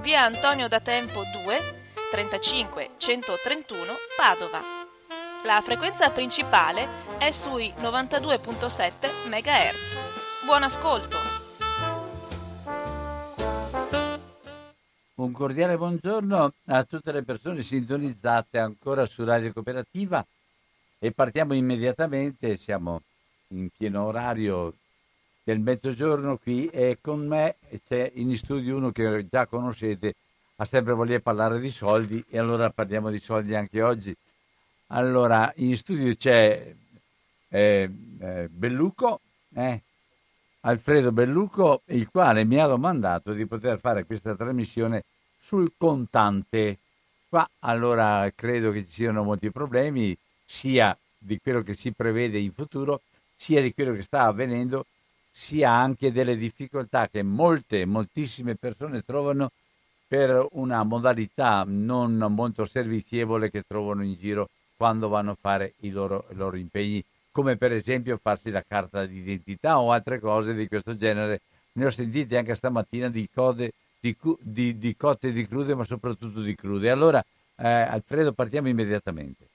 via Antonio da Tempo 2, 35 131 Padova. La frequenza principale è sui 92.7 MHz. Buon ascolto! Un cordiale buongiorno a tutte le persone sintonizzate ancora su Radio Cooperativa e partiamo immediatamente, siamo in pieno orario del mezzogiorno qui e con me c'è in studio uno che già conoscete, ha sempre voglia parlare di soldi e allora parliamo di soldi anche oggi. Allora, in studio c'è eh, eh, Belluco, eh, Alfredo Belluco, il quale mi ha domandato di poter fare questa trasmissione sul contante. Qua allora credo che ci siano molti problemi, sia di quello che si prevede in futuro, sia di quello che sta avvenendo sia anche delle difficoltà che molte, moltissime persone trovano per una modalità non molto servizievole che trovano in giro quando vanno a fare i loro, i loro impegni, come per esempio farsi la carta d'identità o altre cose di questo genere. Ne ho sentite anche stamattina di, code, di, di, di cotte di crude, ma soprattutto di crude. Allora, eh, Alfredo, partiamo immediatamente.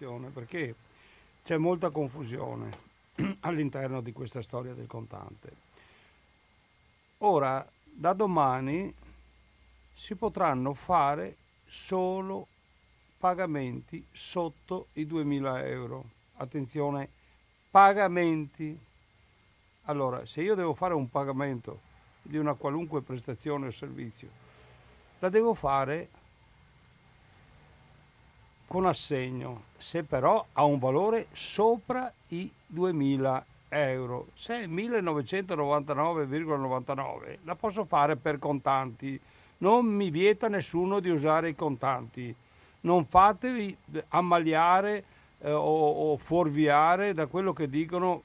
Attenzione perché c'è molta confusione all'interno di questa storia del contante. Ora, da domani si potranno fare solo pagamenti sotto i 2.000 euro. Attenzione, pagamenti. Allora, se io devo fare un pagamento di una qualunque prestazione o servizio, la devo fare con assegno, se però ha un valore sopra i 2.000 euro. Se è 1999,99 la posso fare per contanti. Non mi vieta nessuno di usare i contanti. Non fatevi ammaliare eh, o, o fuorviare da quello che dicono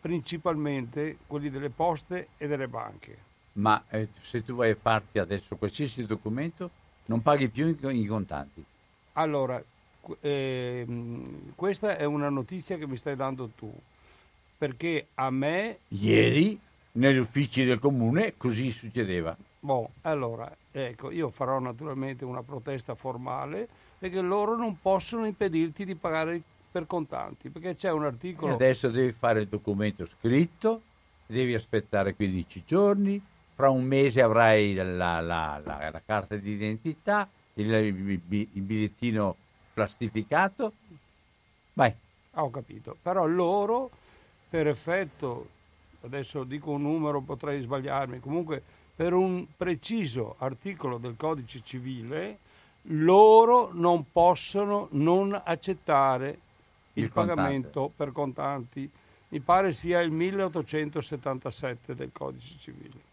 principalmente quelli delle poste e delle banche. Ma eh, se tu vai a farti adesso qualsiasi documento, non paghi più in, in contanti. Allora, eh, questa è una notizia che mi stai dando tu, perché a me... Ieri negli uffici del comune così succedeva. Boh, allora, ecco, io farò naturalmente una protesta formale perché loro non possono impedirti di pagare per contanti, perché c'è un articolo... E adesso devi fare il documento scritto, devi aspettare 15 giorni, fra un mese avrai la, la, la, la carta d'identità, il, il, bigliettino plastificato. Vai. Ah, ho capito. Però loro, per effetto, adesso dico un numero, potrei sbagliarmi, comunque per un preciso articolo del codice civile, loro non possono non accettare il, il pagamento per contanti. Mi pare sia il 1877 del codice civile.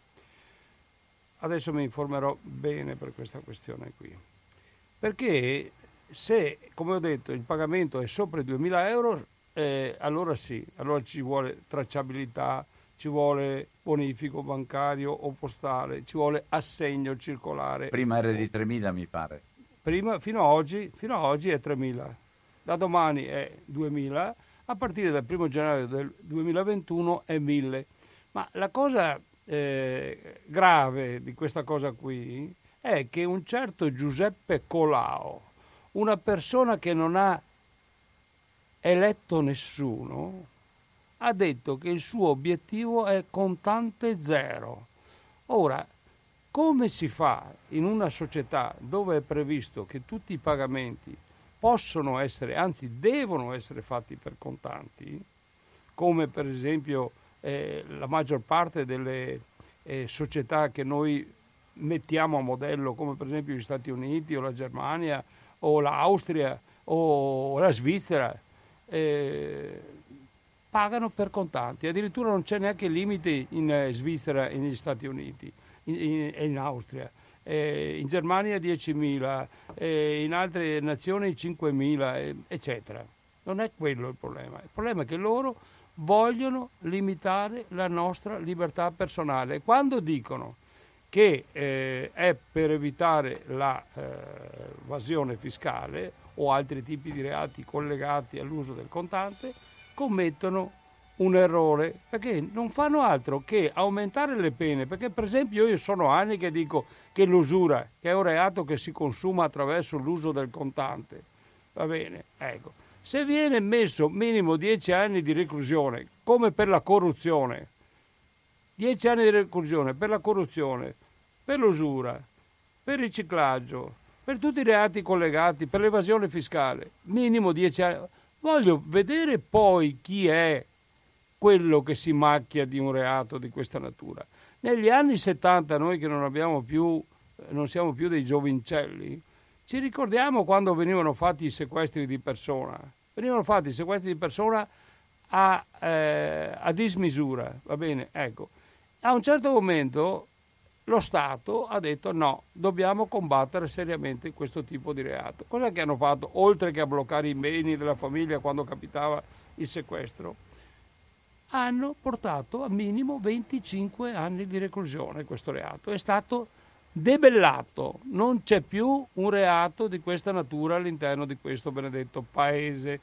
Adesso mi informerò bene per questa questione qui. Perché se, come ho detto, il pagamento è sopra i 2.000 euro, eh, allora sì, allora ci vuole tracciabilità, ci vuole bonifico bancario o postale, ci vuole assegno circolare. Prima era di 3.000 mi pare. Prima, fino, ad oggi, fino ad oggi è 3.000, da domani è 2.000, a partire dal 1 gennaio del 2021 è 1.000. Ma la cosa eh, grave di questa cosa qui è che un certo Giuseppe Colao, una persona che non ha eletto nessuno, ha detto che il suo obiettivo è contante zero. Ora, come si fa in una società dove è previsto che tutti i pagamenti possono essere, anzi devono essere fatti per contanti, come per esempio eh, la maggior parte delle eh, società che noi mettiamo a modello, come per esempio gli Stati Uniti o la Germania o l'Austria o la Svizzera, eh, pagano per contanti. Addirittura non c'è neanche limite in Svizzera e negli Stati Uniti e in, in, Austria. Eh, in Germania 10.000, eh, in altre nazioni 5.000, eh, eccetera. Non è quello il problema. Il problema è che loro vogliono limitare la nostra libertà personale. Quando dicono che eh, è per evitare l'evasione eh, fiscale o altri tipi di reati collegati all'uso del contante, commettono un errore perché non fanno altro che aumentare le pene. Perché, per esempio, io sono anni che dico che l'usura, che è un reato che si consuma attraverso l'uso del contante, va bene, ecco. Se viene messo minimo 10 anni di reclusione, come per la corruzione, 10 anni di reclusione per la corruzione, per l'usura, per il riciclaggio, per tutti i reati collegati, per l'evasione fiscale, minimo 10 anni. Voglio vedere poi chi è quello che si macchia di un reato di questa natura. Negli anni 70, noi che non, più, non siamo più dei giovincelli, ci ricordiamo quando venivano fatti i sequestri di persona. Venivano fatti i sequestri di persona a, eh, a dismisura, va bene? Ecco, a un certo momento lo Stato ha detto no, dobbiamo combattere seriamente questo tipo di reato. Cosa che hanno fatto, oltre che a bloccare i beni della famiglia quando capitava il sequestro? Hanno portato a minimo 25 anni di reclusione questo reato. È stato debellato, non c'è più un reato di questa natura all'interno di questo benedetto paese.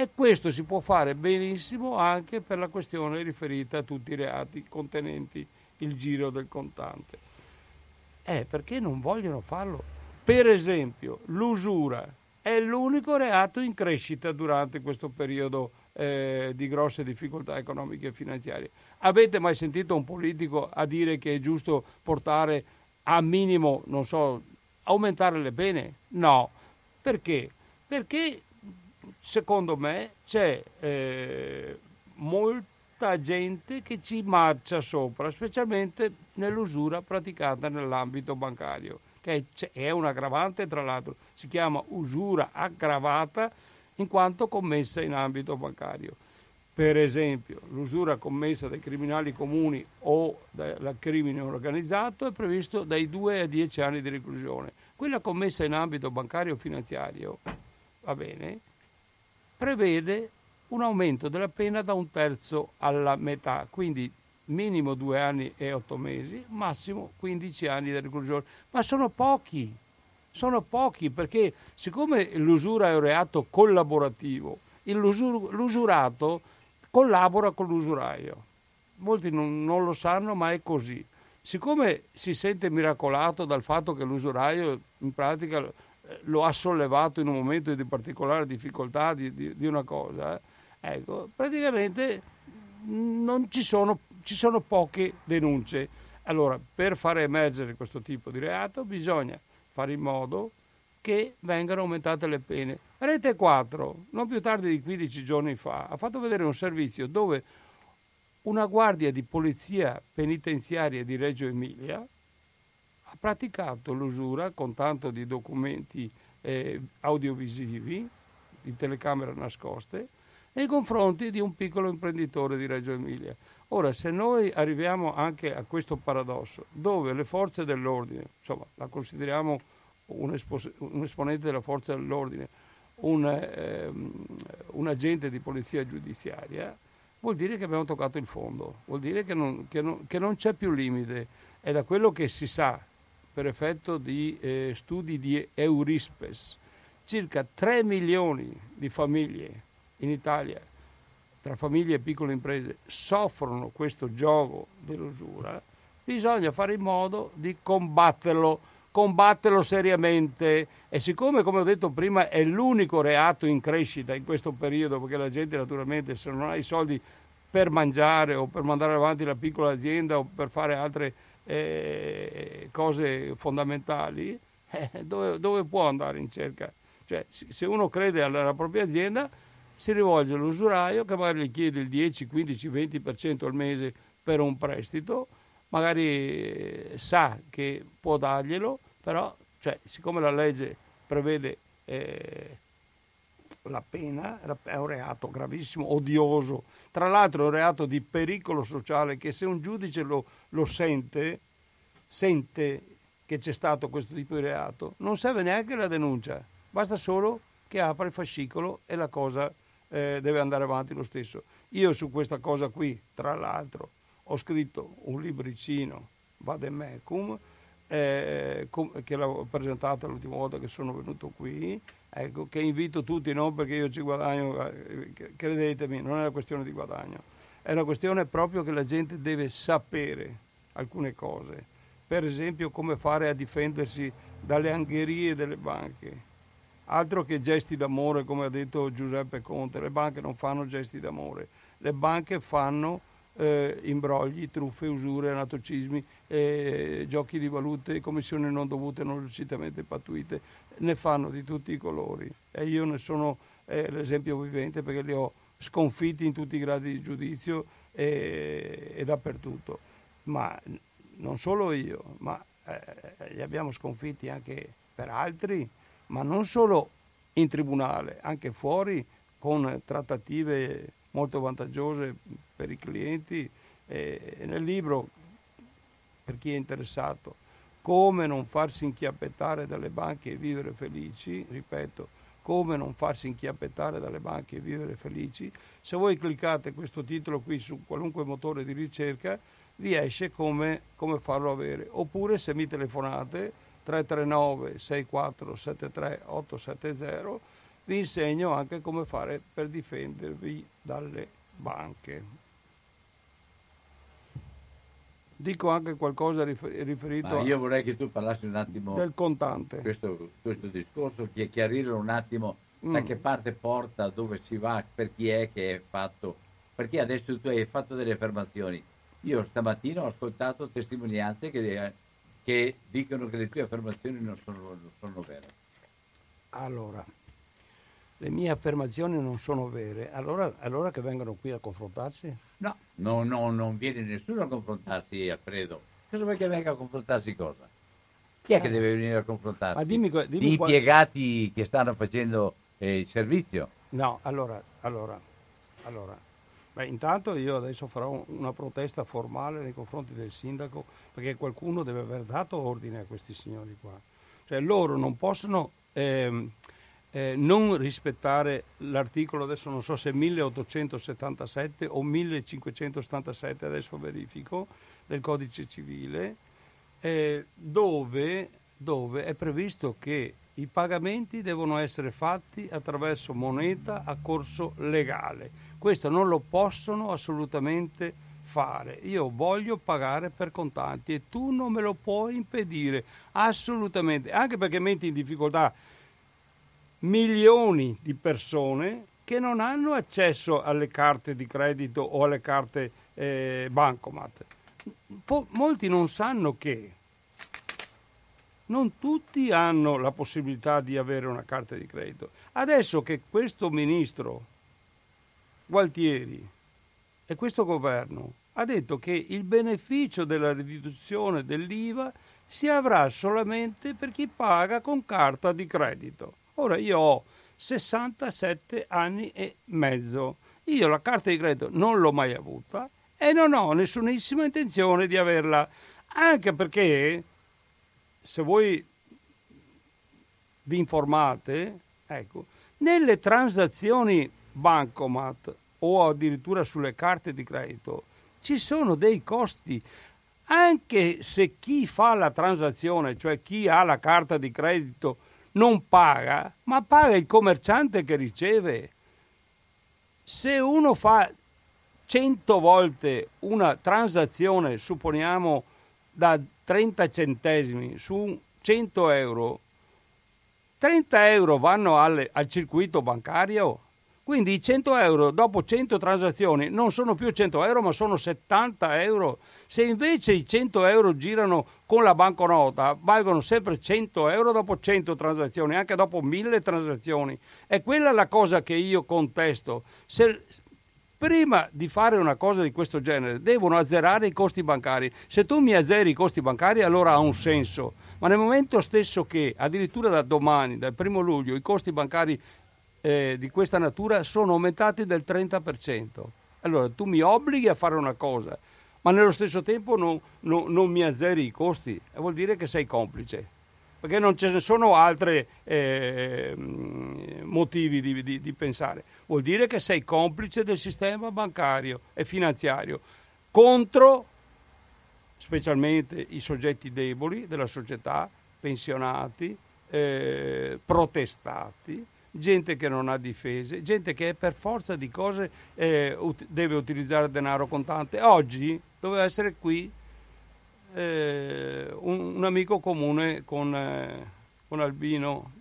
E questo si può fare benissimo anche per la questione riferita a tutti i reati contenenti il giro del contante. Eh, perché non vogliono farlo? Per esempio, l'usura è l'unico reato in crescita durante questo periodo eh, di grosse difficoltà economiche e finanziarie. Avete mai sentito un politico a dire che è giusto portare a minimo, non so, aumentare le pene? No. Perché? Perché secondo me c'è eh, molta gente che ci marcia sopra, specialmente nell'usura praticata nell'ambito bancario, che è un aggravante tra l'altro, si chiama usura aggravata in quanto commessa in ambito bancario. Per esempio, l'usura commessa dai criminali comuni o dal crimine organizzato è previsto dai 2 ai 10 anni di reclusione. Quella commessa in ambito bancario o finanziario, va bene, prevede un aumento della pena da un terzo alla metà, quindi minimo due anni e otto mesi, massimo 15 anni di reclusione. Ma sono pochi, sono pochi perché siccome l'usura è un reato collaborativo, l'usur- l'usurato collabora con l'usuraio. Molti non, non lo sanno, ma è così. Siccome si sente miracolato dal fatto che l'usuraio in pratica lo ha sollevato in un momento di particolare difficoltà di, di, di una cosa, eh, Ecco, praticamente non ci sono, ci sono poche denunce. Allora, per far emergere questo tipo di reato bisogna fare in modo che vengano aumentate le pene. Rete 4, non più tardi di 15 giorni fa, ha fatto vedere un servizio dove una guardia di polizia penitenziaria di Reggio Emilia ha praticato l'usura con tanto di documenti eh, audiovisivi, di telecamere nascoste, nei confronti di un piccolo imprenditore di Reggio Emilia. Ora, se noi arriviamo anche a questo paradosso, dove le forze dell'ordine, insomma, la consideriamo un, espos- un esponente della forza dell'ordine, un, ehm, un, agente di polizia giudiziaria, vuol dire che abbiamo toccato il fondo, vuol dire che non, che non, che non c'è più limite. È da quello che si sa, per effetto di eh, studi di Eurispes, circa 3 milioni di famiglie in Italia tra famiglie e piccole imprese soffrono questo gioco dell'usura, bisogna fare in modo di combatterlo, combatterlo seriamente. E siccome, come ho detto prima, è l'unico reato in crescita in questo periodo, perché la gente naturalmente se non ha i soldi per mangiare o per mandare avanti la piccola azienda o per fare altre eh, cose fondamentali, eh, dove, dove, può andare in cerca? Cioè, se uno crede alla, propria azienda, si rivolge all'usuraio che magari gli chiede il 10, 15, 20% al mese per un prestito, magari eh, sa che può darglielo, però cioè, siccome la legge prevede eh, la pena, è un reato gravissimo, odioso, tra l'altro è un reato di pericolo sociale che se un giudice lo, lo sente, sente che c'è stato questo tipo di reato, non serve neanche la denuncia, basta solo che apra il fascicolo e la cosa eh, deve andare avanti lo stesso. Io su questa cosa qui, tra l'altro, ho scritto un libricino, Vademecum, eh, che l'ho presentato l'ultima volta che sono venuto qui, ecco, che invito tutti, non perché io ci guadagno, eh, credetemi, non è una questione di guadagno, è una questione proprio che la gente deve sapere alcune cose, per esempio come fare a difendersi dalle angherie delle banche. Altro che gesti d'amore, come ha detto Giuseppe Conte, le banche non fanno gesti d'amore, le banche fanno eh, imbrogli, truffe, usure, anatocismi, eh, giochi di valute, commissioni non dovute, non lecitamente pattuite, ne fanno di tutti i colori e io ne sono eh, l'esempio vivente perché li ho sconfitti in tutti i gradi di giudizio e, e dappertutto. Ma non solo io, ma eh, li abbiamo sconfitti anche per altri ma non solo in tribunale, anche fuori con trattative molto vantaggiose per i clienti. E nel libro, per chi è interessato, come non farsi inchiappettare dalle banche e vivere felici, ripeto, come non farsi inchiappettare dalle banche e vivere felici, se voi cliccate questo titolo qui su qualunque motore di ricerca, vi esce come, come farlo avere. Oppure se mi telefonate 339 6473 870 vi insegno anche come fare per difendervi dalle banche. Dico anche qualcosa riferito Ma io vorrei che tu parlassi un attimo del contante. Questo, questo discorso, chiarire un attimo mm. da che parte porta, dove si va, per chi è che è fatto. Perché adesso tu hai fatto delle affermazioni. Io stamattina ho ascoltato testimonianze che che dicono che le tue affermazioni non sono, non sono vere. Allora, le mie affermazioni non sono vere, allora, allora che vengono qui a confrontarsi? No, no, no, non viene nessuno a confrontarsi, Alfredo. Cosa vuoi che venga a confrontarsi cosa? Chi è eh. che deve venire a confrontarsi? Ma dimmi, dimmi Gli qual... impiegati che stanno facendo eh, il servizio? No, allora, allora, allora Beh, intanto io adesso farò una protesta formale nei confronti del sindaco perché qualcuno deve aver dato ordine a questi signori qua. Cioè loro non possono eh, eh, non rispettare l'articolo, adesso non so se 1877 o 1577, adesso verifico, del codice civile, eh, dove, dove è previsto che i pagamenti devono essere fatti attraverso moneta a corso legale. Questo non lo possono assolutamente fare. Io voglio pagare per contanti e tu non me lo puoi impedire. Assolutamente, anche perché metti in difficoltà milioni di persone che non hanno accesso alle carte di credito o alle carte eh, bancomat. Po- molti non sanno che non tutti hanno la possibilità di avere una carta di credito. Adesso che questo ministro Gualtieri e questo governo ha detto che il beneficio della riduzione dell'IVA si avrà solamente per chi paga con carta di credito. Ora io ho 67 anni e mezzo. Io la carta di credito non l'ho mai avuta e non ho nessunissima intenzione di averla, anche perché se voi vi informate, ecco, nelle transazioni bancomat o addirittura sulle carte di credito, ci sono dei costi. Anche se chi fa la transazione, cioè chi ha la carta di credito, non paga, ma paga il commerciante che riceve. Se uno fa 100 volte una transazione, supponiamo da 30 centesimi su 100 euro, 30 euro vanno al, al circuito bancario Quindi i 100 euro dopo 100 transazioni non sono più 100 euro ma sono 70 euro. Se invece i 100 euro girano con la banconota valgono sempre 100 euro dopo 100 transazioni, anche dopo 1000 transazioni. È quella la cosa che io contesto. Se, prima di fare una cosa di questo genere devono azzerare i costi bancari. Se tu mi azzeri i costi bancari allora ha un senso, ma nel momento stesso che addirittura da domani, dal primo luglio, i costi bancari eh, di questa natura sono aumentati del 30%. Allora tu mi obblighi a fare una cosa, ma nello stesso tempo non, non, non mi azzeri i costi, vuol dire che sei complice, perché non ce ne sono altri eh, motivi di, di, di pensare. Vuol dire che sei complice del sistema bancario e finanziario contro specialmente i soggetti deboli della società, pensionati, eh, protestati, gente che non ha difese, gente che per forza di cose eh, ut- deve utilizzare denaro contante. Oggi doveva essere qui eh, un, un, amico comune con, eh, con Albino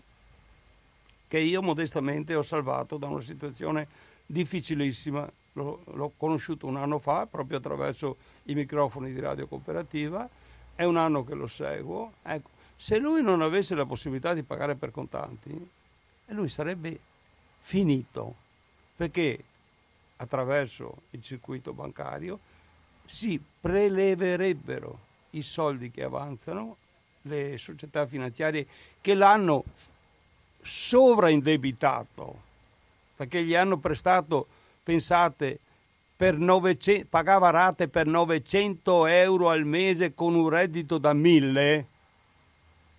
che io modestamente ho salvato da una situazione difficilissima. L'ho, l'ho conosciuto un anno fa proprio attraverso i microfoni di Radio Cooperativa, è un anno che lo seguo. Ecco, se lui non avesse la possibilità di pagare per contanti, lui sarebbe finito, perché attraverso il circuito bancario si preleverebbero i soldi che avanzano le società finanziarie che l'hanno sovraindebitato, perché gli hanno prestato, pensate, per 900, pagava rate per 900 euro al mese con un reddito da 1000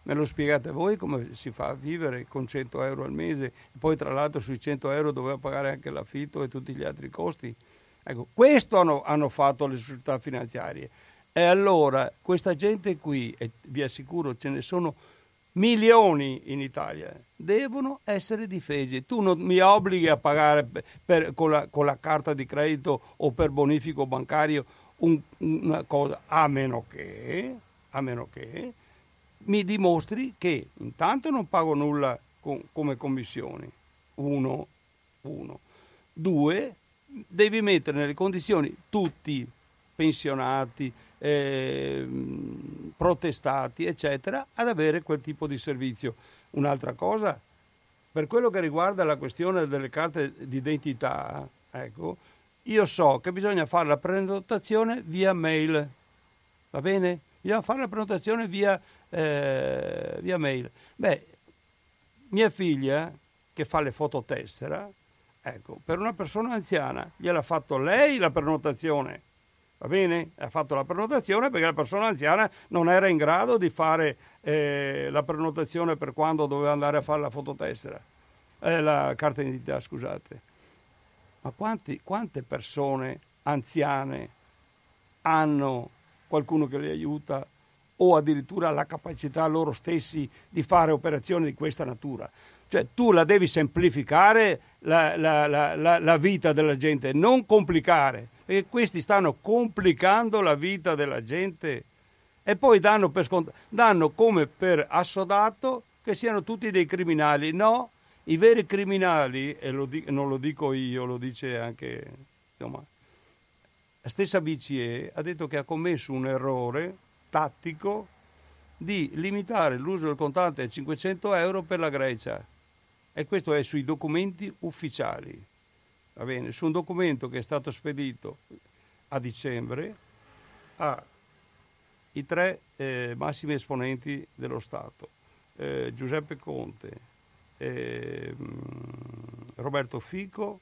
Me lo spiegate voi come si fa a vivere con 100 euro al mese? Poi tra l'altro sui 100 euro doveva pagare anche l'affitto e tutti gli altri costi. Ecco, questo hanno, hanno fatto le società finanziarie. E allora questa gente qui, e vi assicuro ce ne sono milioni in Italia, devono essere difesi. Tu non mi obblighi a pagare per, per, con, la, con, la, carta di credito o per bonifico bancario un, una cosa, a meno che, a meno che mi dimostri che intanto non pago nulla com- come commissioni, uno, uno. Due, devi mettere nelle condizioni tutti pensionati, eh, protestati, eccetera, ad avere quel tipo di servizio. Un'altra cosa, per quello che riguarda la questione delle carte d'identità, ecco, io so che bisogna fare la prenotazione via mail, va bene? Bisogna fare la prenotazione via eh, via mail. Beh, mia figlia che fa le fototessera, ecco, per una persona anziana gliel'ha fatto lei la prenotazione. Va bene? Ha fatto la prenotazione perché la persona anziana non era in grado di fare eh, la prenotazione per quando doveva andare a fare la fototessera, eh, la carta d'identità, scusate. Ma quanti, quante persone anziane hanno qualcuno che le aiuta o addirittura la capacità loro stessi di fare operazioni di questa natura. Cioè tu la devi semplificare la, la, la, la vita della gente, non complicare, perché questi stanno complicando la vita della gente e poi danno, per scont- danno come per assodato che siano tutti dei criminali. No, i veri criminali, e lo di- non lo dico io, lo dice anche insomma, la stessa BCE, ha detto che ha commesso un errore tattico di limitare l'uso del contante a 500 euro per la Grecia. E questo è sui documenti ufficiali. Va bene, su un documento che è stato spedito a dicembre ai tre eh, massimi esponenti dello Stato, eh, Giuseppe Conte, eh, Roberto Fico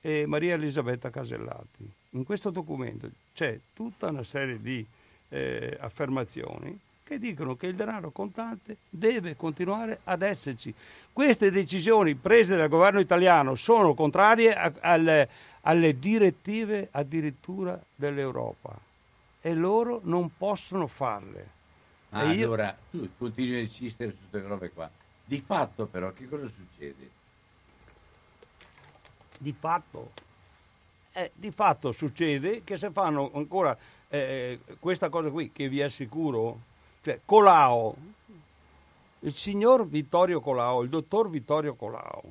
e Maria Elisabetta Casellati. In questo documento c'è tutta una serie di eh, affermazioni che dicono che il denaro contante deve continuare ad esserci. Queste decisioni prese dal governo italiano sono contrarie a, alle, alle direttive addirittura dell'Europa e loro non possono farle. Ah, io... allora tu continui a insistere su queste robe qua. Di fatto però che cosa succede? Di fatto, eh, di fatto succede che se fanno ancora eh, questa cosa qui che vi assicuro, cioè Colao, il signor Vittorio Colao, il dottor Vittorio Colao,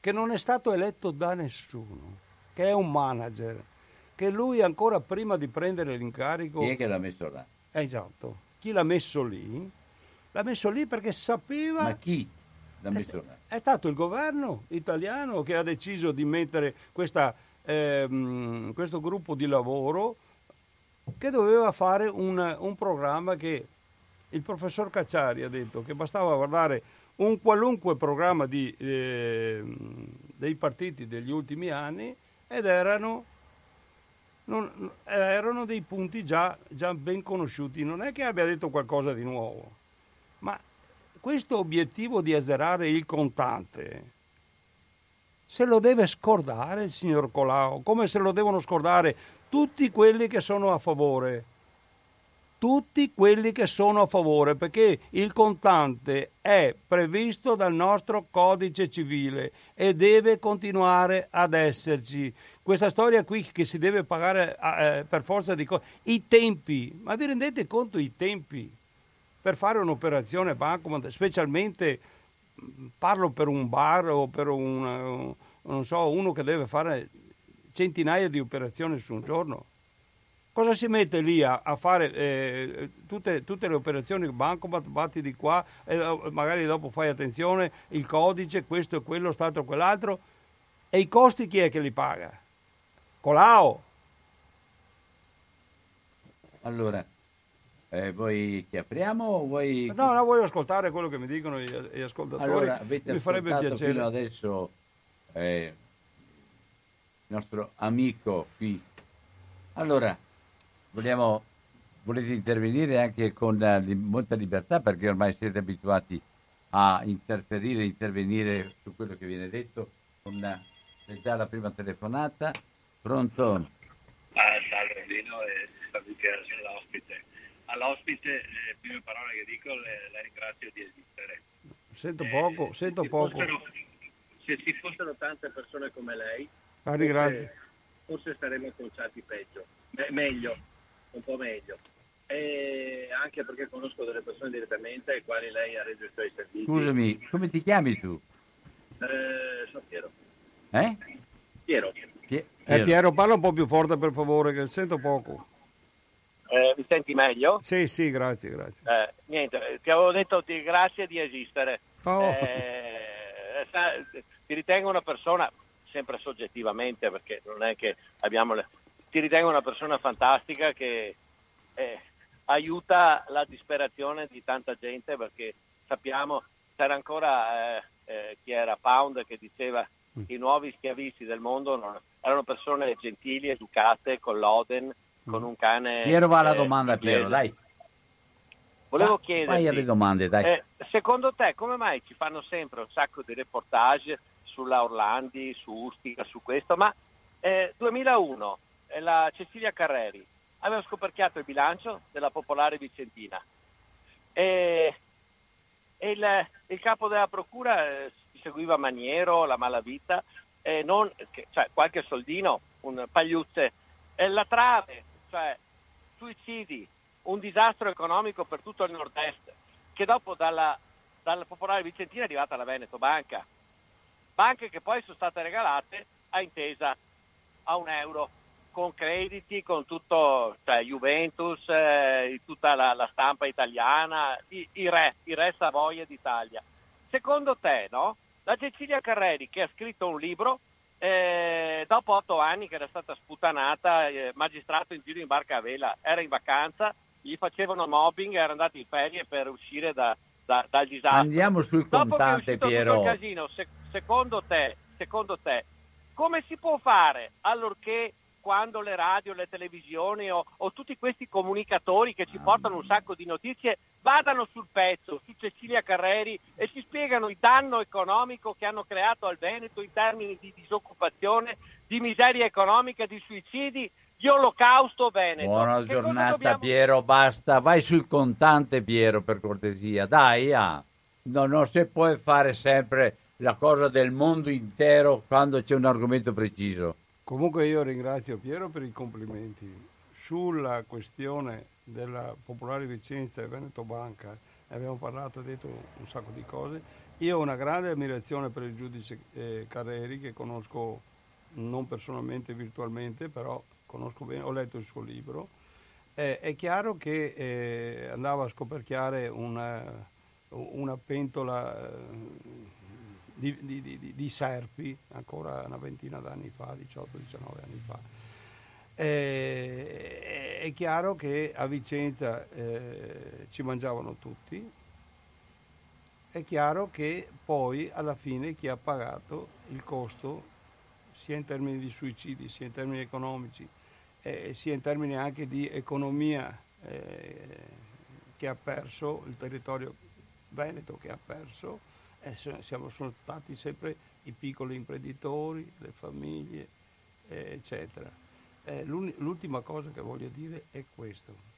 che non è stato eletto da nessuno, che è un manager, che lui ancora prima di prendere l'incarico... Chi è che l'ha messo là? Esatto, chi l'ha messo lì? L'ha messo lì perché sapeva... Ma chi l'ha messo là? È stato il governo italiano che ha deciso di mettere questa, ehm, questo gruppo di lavoro che doveva fare un, un programma che il professor Cacciari ha detto che bastava guardare un qualunque programma di, eh, dei partiti degli ultimi anni ed erano, non, erano dei punti già, già, ben conosciuti. Non è che abbia detto qualcosa di nuovo, ma questo obiettivo di azzerare il contante se lo deve scordare il signor Colau, come se lo devono scordare tutti quelli che sono a favore. Tutti quelli che sono a favore, perché il contante è previsto dal nostro codice civile e deve continuare ad esserci. Questa storia qui che si deve pagare eh, per forza di cose, i tempi, ma vi rendete conto i tempi? Per fare un'operazione bancomat, specialmente parlo per un bar o per un, non so, uno che deve fare centinaia di operazioni su un giorno? Cosa si mette lì a, a fare eh, tutte, tutte, le operazioni bancomat, batti di qua, eh, magari dopo fai attenzione, il codice, questo e quello, stato e quell'altro, e i costi chi è che li paga? Colao! Allora, eh, vuoi che apriamo o vuoi... No, no, voglio ascoltare quello che mi dicono gli, gli ascoltatori. Allora, avete mi farebbe piacere. fino adesso eh, nostro amico qui. Allora, Vogliamo, volete intervenire anche con uh, molta libertà perché ormai siete abituati a interferire, intervenire su quello che viene detto. Con, uh, è già la prima telefonata. Pronto? Ah, salve Dino e saluti all'ospite. All'ospite, le prime parole che dico le, le ringrazio di esistere. Sento poco, eh, sento poco. Fossero, se ci fossero tante persone come lei, ah, forse, forse staremmo conciati peggio, Me- meglio un po' meglio. E anche perché conosco delle persone direttamente ai quali lei ha reso i suoi servizi. Scusami, come ti chiami tu? Eh, sono Piero. Eh? Piero. Piero. Eh, Piero, parla un po' più forte per favore, che sento poco. Eh, mi senti meglio? Sì, sì, grazie, grazie. Eh, niente, ti avevo detto di, grazie di esistere. Oh. Eh, ti ritengo una persona, sempre soggettivamente, perché non è che abbiamo le, ti ritengo una persona fantastica che eh, aiuta la disperazione di tanta gente perché sappiamo, c'era ancora eh, eh, chi era Pound che diceva che mm. i nuovi schiavisti del mondo non, erano persone gentili, educate, con l'Oden, con un cane. Piero va alla eh, domanda, Piero, dai. Volevo vai alle domande, dai. Eh, secondo te come mai ci fanno sempre un sacco di reportage sulla Orlandi, su Ustica, su questo, ma 2001 la Cecilia Carreri. Aveva scoperchiato il bilancio della Popolare Vicentina. E, e il, il, capo della procura eh, seguiva Maniero, la malavita, eh, non, cioè, qualche soldino, un pagliuzze, e la trave, cioè suicidi, un disastro economico per tutto il nord-est, che dopo dalla, dalla Popolare Vicentina è arrivata la Veneto Banca. Banche che poi sono state regalate a intesa a un euro con crediti, con tutto, cioè Juventus, eh, tutta la, la, stampa italiana, i, i, re, i re Savoia d'Italia. Secondo te, no? La Cecilia Carreri che ha scritto un libro eh, dopo otto anni che era stata sputanata, eh, magistrato in giro in barca a vela, era in vacanza, gli facevano mobbing, era andato in ferie per uscire da, da, dal disastro. Andiamo sul contante, Piero. Casino, se, secondo, te, secondo te, come si può fare allorché quando le radio, le televisioni o, o, tutti questi comunicatori che ci portano un sacco di notizie vadano sul pezzo, su Cecilia Carreri e ci spiegano il danno economico che hanno creato al Veneto in termini di disoccupazione, di miseria economica, di suicidi, di olocausto Veneto. Buona che giornata dobbiamo... Piero, basta, vai sul contante Piero per cortesia, dai, ah. no, non si può fare sempre la cosa del mondo intero quando c'è un argomento preciso. Comunque io ringrazio Piero per i complimenti. Sulla questione della Popolare Vicenza e Veneto Banca abbiamo parlato e detto un sacco di cose. io ho una grande ammirazione per il giudice eh, Carreri che conosco non personalmente, virtualmente, però conosco bene, ho letto il suo libro. Eh, è chiaro che eh, andava a scoperchiare una, una pentola eh, di, di, di, di, serpi ancora una ventina d'anni fa, 18-19 anni fa. Eh, è chiaro che a Vicenza eh, ci mangiavano tutti, è chiaro che poi alla fine chi ha pagato il costo sia in termini di suicidi, sia in termini economici, eh, sia in termini anche di economia eh, che ha perso, il territorio veneto che ha perso, eh, siamo, sono stati sempre i piccoli imprenditori, le famiglie, eh, eccetera. Eh, l'ultima cosa che voglio dire è questo.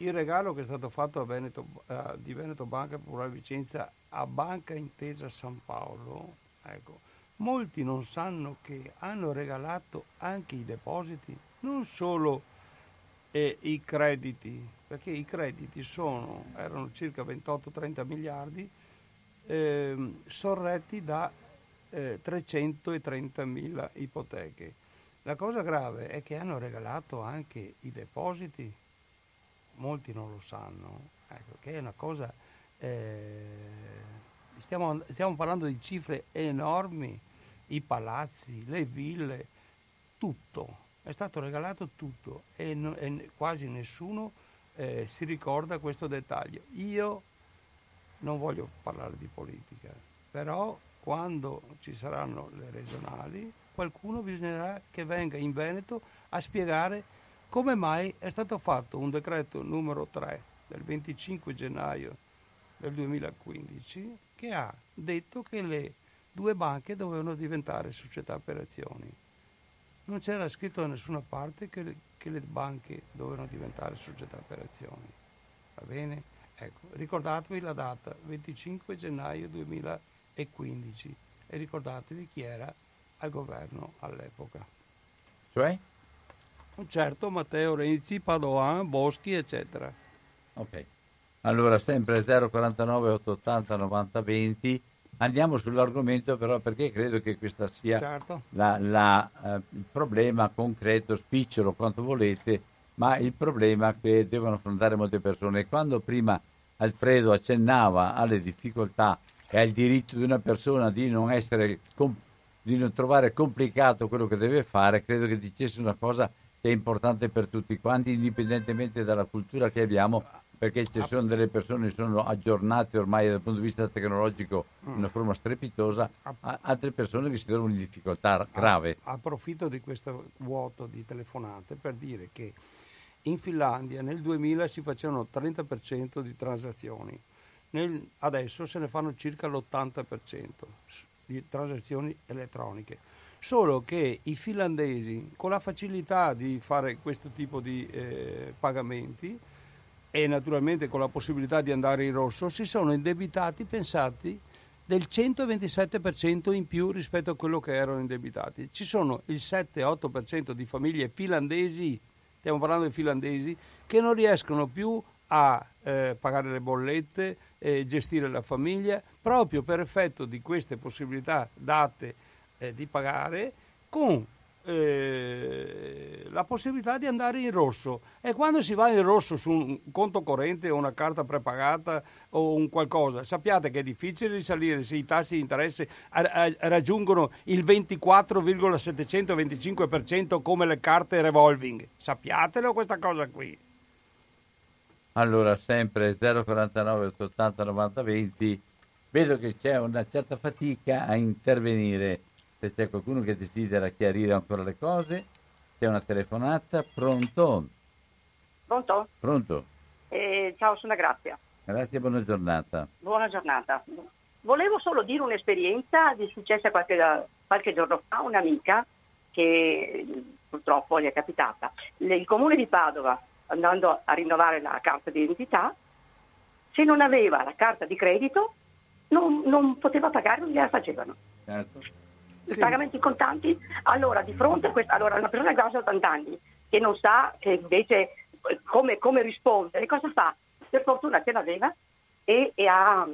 Il regalo che è stato fatto Veneto, uh, di Veneto Banca Popolare Vicenza a Banca Intesa San Paolo, ecco, molti non sanno che hanno regalato anche i depositi, non solo eh, i crediti, perché i crediti sono, erano circa 28-30 miliardi, eh, sorretti da eh, 330 mila ipoteche. La cosa grave è che hanno regalato anche i depositi molti non lo sanno, ecco, che è una cosa, eh, stiamo, stiamo, parlando di cifre enormi, i palazzi, le ville, tutto, è stato regalato tutto e, no, e quasi nessuno eh, si ricorda questo dettaglio. Io non voglio parlare di politica, però quando ci saranno le regionali qualcuno bisognerà che venga in Veneto a spiegare come mai è stato fatto un decreto numero 3 del 25 gennaio del 2015 che ha detto che le due banche dovevano diventare società per azioni. Non c'era scritto da nessuna parte che le, che le banche dovevano diventare società per azioni. Va bene? Ecco, ricordatevi la data, 25 gennaio 2015 e ricordatevi chi era al governo all'epoca. Cioè? Certo, Matteo Renzi, Padoan, Boschi, eccetera. Ok. Allora, sempre 049 880 90 20. Andiamo sull'argomento però perché credo che questo sia certo. la, la, eh, il problema concreto, spicciolo quanto volete, ma il problema che devono affrontare molte persone. Quando prima Alfredo accennava alle difficoltà e al diritto di una persona di non, essere, di non trovare complicato quello che deve fare, credo che dicesse una cosa che è importante per tutti quanti, indipendentemente dalla cultura che abbiamo, perché ci sono delle persone che sono aggiornate ormai dal punto di vista tecnologico in una forma strepitosa, altre persone che si trovano in difficoltà grave. Approfitto di questo vuoto di telefonate per dire che in Finlandia nel 2000 si facevano 30% di transazioni, nel, adesso se ne fanno circa l'80% di transazioni elettroniche solo che i finlandesi con la facilità di fare questo tipo di eh, pagamenti e naturalmente con la possibilità di andare in rosso si sono indebitati, pensati, del 127% in più rispetto a quello che erano indebitati. Ci sono il 7-8% di famiglie finlandesi, stiamo parlando di finlandesi, che non riescono più a eh, pagare le bollette, eh, gestire la famiglia, proprio per effetto di queste possibilità date eh, di pagare con eh, la possibilità di andare in rosso. E quando si va in rosso su un conto corrente o una carta prepagata o un qualcosa sappiate che è difficile risalire se i tassi di interesse raggiungono il 24,725% come le carte revolving. Sappiatelo questa cosa qui. Allora sempre 049 880 90 20 vedo che c'è una certa fatica a intervenire se c'è qualcuno che desidera chiarire ancora le cose, c'è una telefonata, pronto? Pronto? Pronto. Eh, ciao, sono Grazia. Grazie, buona giornata. Buona giornata. Volevo solo dire un'esperienza di successa qualche, qualche giorno fa, un'amica che purtroppo gli è capitata. Il comune di Padova, andando a rinnovare la carta di identità, se non aveva la carta di credito non, non poteva pagare, non gliela facevano. Certo sì. pagamenti contanti, allora di fronte a questa, allora una persona che ha 80 anni che non sa che invece eh, come, come rispondere, cosa fa? Per fortuna ce l'aveva e, e ha,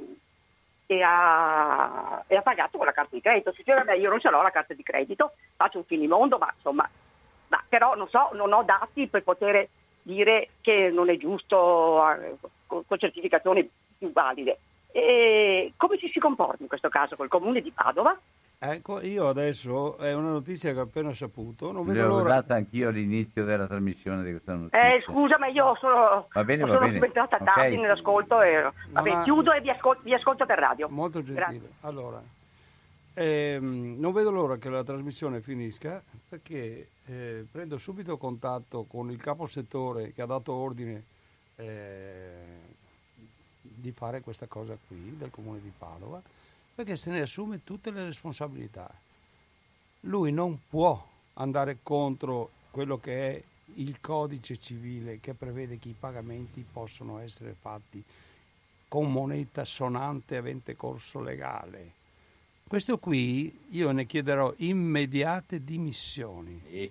e ha, e ha, pagato con la carta di credito. Si dice, vabbè, io non ce l'ho la carta di credito, faccio un finimondo, ma insomma, ma però non so, non ho dati per poter dire che non è giusto eh, con, con certificazioni più valide. E come ci si comporta in questo caso col comune di Padova? Ecco, io adesso è una notizia che ho appena saputo. Non vedo L'ho l'ora... data anch'io all'inizio della trasmissione di questa notizia. Eh, scusa, ma io sono, va bene, sono diventata okay. tardi nell'ascolto e vabbè, ma... chiudo e vi, ascol- vi, ascolto per radio. Molto gentile. Grazie. Allora, ehm, non vedo l'ora che la trasmissione finisca perché eh, prendo subito contatto con il caposettore che ha dato ordine eh, di fare questa cosa qui del comune di Padova perché se ne assume tutte le responsabilità. Lui non può andare contro quello che è il codice civile che prevede che i pagamenti possono essere fatti con moneta sonante avente corso legale. Questo qui io ne chiederò immediate dimissioni.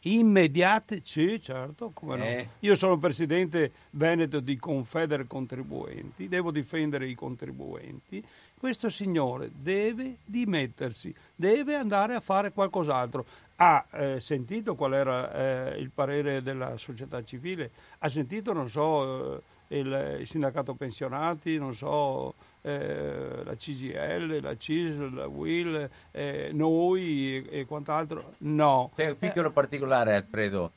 Immediate, sì, certo, come no. Eh. Io sono presidente veneto di Confeder Contribuenti, devo difendere i contribuenti questo signore deve dimettersi, deve andare a fare qualcos'altro. Ha eh, sentito qual era eh, il parere della società civile? Ha sentito, non so, eh, il, il, sindacato pensionati, non so, eh, la CGL, la CIS, la WIL, eh, noi e, e, quant'altro? No. C'è un piccolo particolare, Alfredo.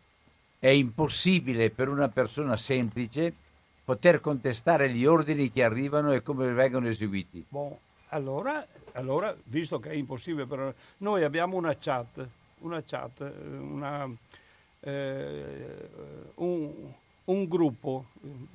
È impossibile per una persona semplice poter contestare gli ordini che arrivano e come vengono eseguiti. Bon, allora, allora, visto che è impossibile per noi abbiamo una chat, una chat, una, eh, un, un, gruppo,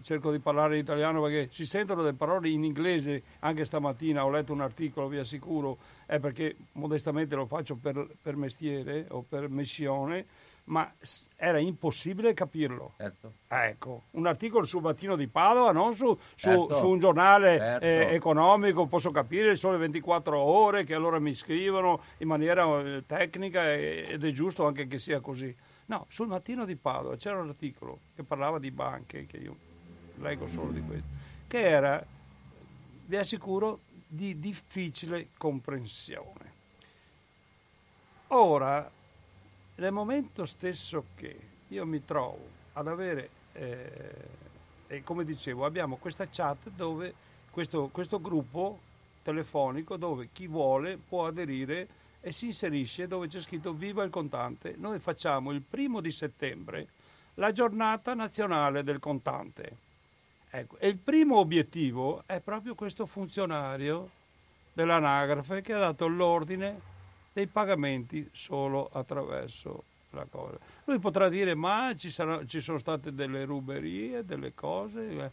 cerco di parlare in italiano perché si sentono delle parole in inglese anche stamattina, ho letto un articolo, vi assicuro, è perché modestamente lo faccio per, per mestiere o per missione ma era impossibile capirlo. Certo. Ecco, un articolo sul Mattino di Padova, non su, su, certo. su un giornale certo. eh, economico, posso capire, sole 24 ore che allora mi scrivono in maniera eh, tecnica ed è giusto anche che sia così. No, sul Mattino di Padova c'era un articolo che parlava di banche, che io leggo solo di questo, che era, vi assicuro, di difficile comprensione. Ora, nel momento stesso che io mi trovo ad avere, eh, e come dicevo, abbiamo questa chat dove questo, questo gruppo telefonico dove chi vuole può aderire e si inserisce dove c'è scritto Viva il contante. Noi facciamo il primo di settembre la giornata nazionale del contante. Ecco, e il primo obiettivo è proprio questo funzionario dell'anagrafe che ha dato l'ordine dei pagamenti solo attraverso la cosa. Lui potrà dire ma ci, sarà, ci sono state delle ruberie, delle cose,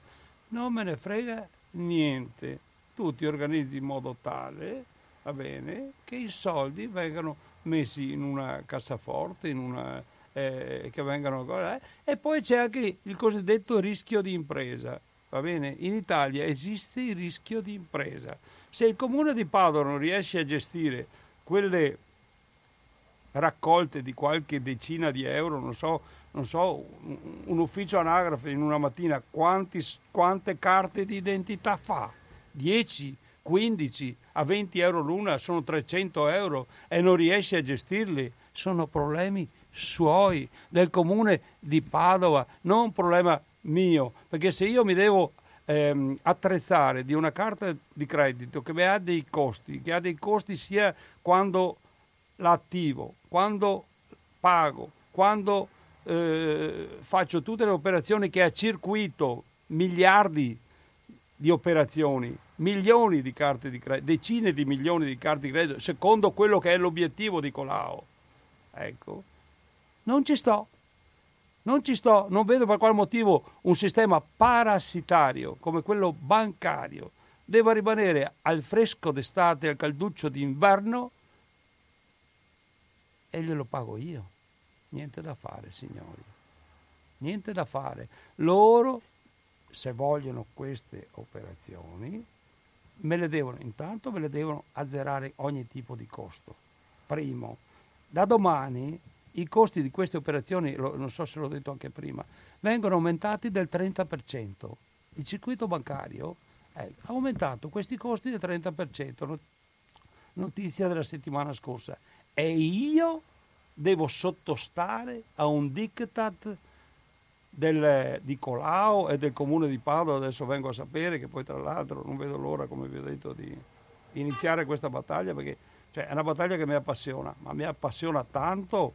non me ne frega niente. Tu ti organizzi in modo tale, va bene, che i soldi vengano messi in una cassaforte, in una, eh, che vengano eh, e poi c'è anche il cosiddetto rischio di impresa. Va bene? In Italia esiste il rischio di impresa. Se il comune di Padova non riesce a gestire quelle raccolte di qualche decina di euro, non so, non so un ufficio anagrafe in una mattina quanti, quante carte di identità fa? 10, 15, a 20 euro l'una sono 300 euro e non riesce a gestirli, sono problemi suoi, del comune di Padova, non un problema mio, perché se io mi devo ehm, attrezzare di una carta di credito che ha dei costi, che ha dei costi sia quando l'attivo, quando pago, quando eh, faccio tutte le operazioni che a circuito, miliardi di operazioni, milioni di carte di credito, decine di milioni di carte di credito, secondo quello che è l'obiettivo di Colau. Ecco, non ci sto. Non ci sto, non vedo per quale motivo un sistema parassitario come quello bancario debba rimanere al fresco d'estate al calduccio d'inverno e glielo pago io. Niente da fare, signori. Niente da fare. Loro, se vogliono queste operazioni, me le devono, intanto me le devono azzerare ogni tipo di costo. Primo, da domani i costi di queste operazioni, non so se l'ho detto anche prima, vengono aumentati del 30%. Il circuito bancario eh, aumentato questi costi del 30%, notizia della settimana scorsa, e io devo sottostare a un diktat del, di Colau e del comune di Padova, adesso vengo a sapere che poi tra l'altro non vedo l'ora, come vi ho detto, di iniziare questa battaglia perché cioè, è una battaglia che mi appassiona, ma mi appassiona tanto,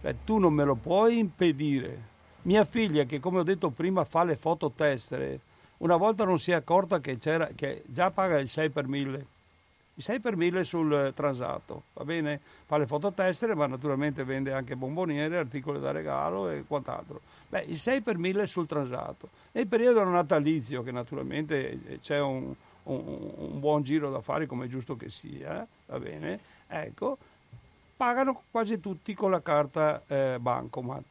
cioè, tu non me lo puoi impedire. Mia figlia, che come ho detto prima fa le fototestere, una volta non si è accorta che, che già paga il 6 per 1000 il 6 per 1000 sul transato, va bene? Fa le fototestere, ma naturalmente vende anche bomboniere, articoli da regalo e quant'altro. Beh, il 6 per 1000 sul transato. Nel periodo natalizio, che naturalmente c'è un, un, un buon giro da fare come è giusto che sia, va bene? Ecco, pagano quasi tutti con la carta eh, Bancomat.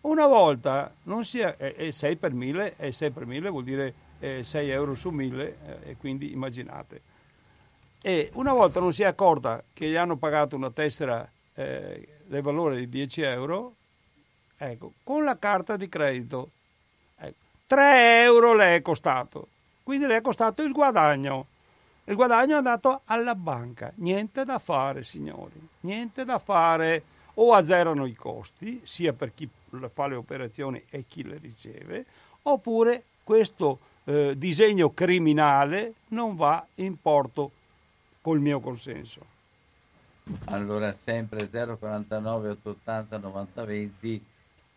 Una volta non si è, è, è 6 per 1000 e 6 per 1000 vuol dire eh, 6 euro su 1000 eh, e quindi immaginate. E una volta non si è accorta che gli hanno pagato una tessera eh, del valore di 10 euro, ecco, con la carta di credito, ecco, 3 euro le è costato, quindi le è costato il guadagno. Il guadagno è andato alla banca, niente da fare signori, niente da fare, o azzerano i costi, sia per chi fa le operazioni e chi le riceve, oppure questo eh, disegno criminale non va in porto col mio consenso. Allora sempre 049 880 90 20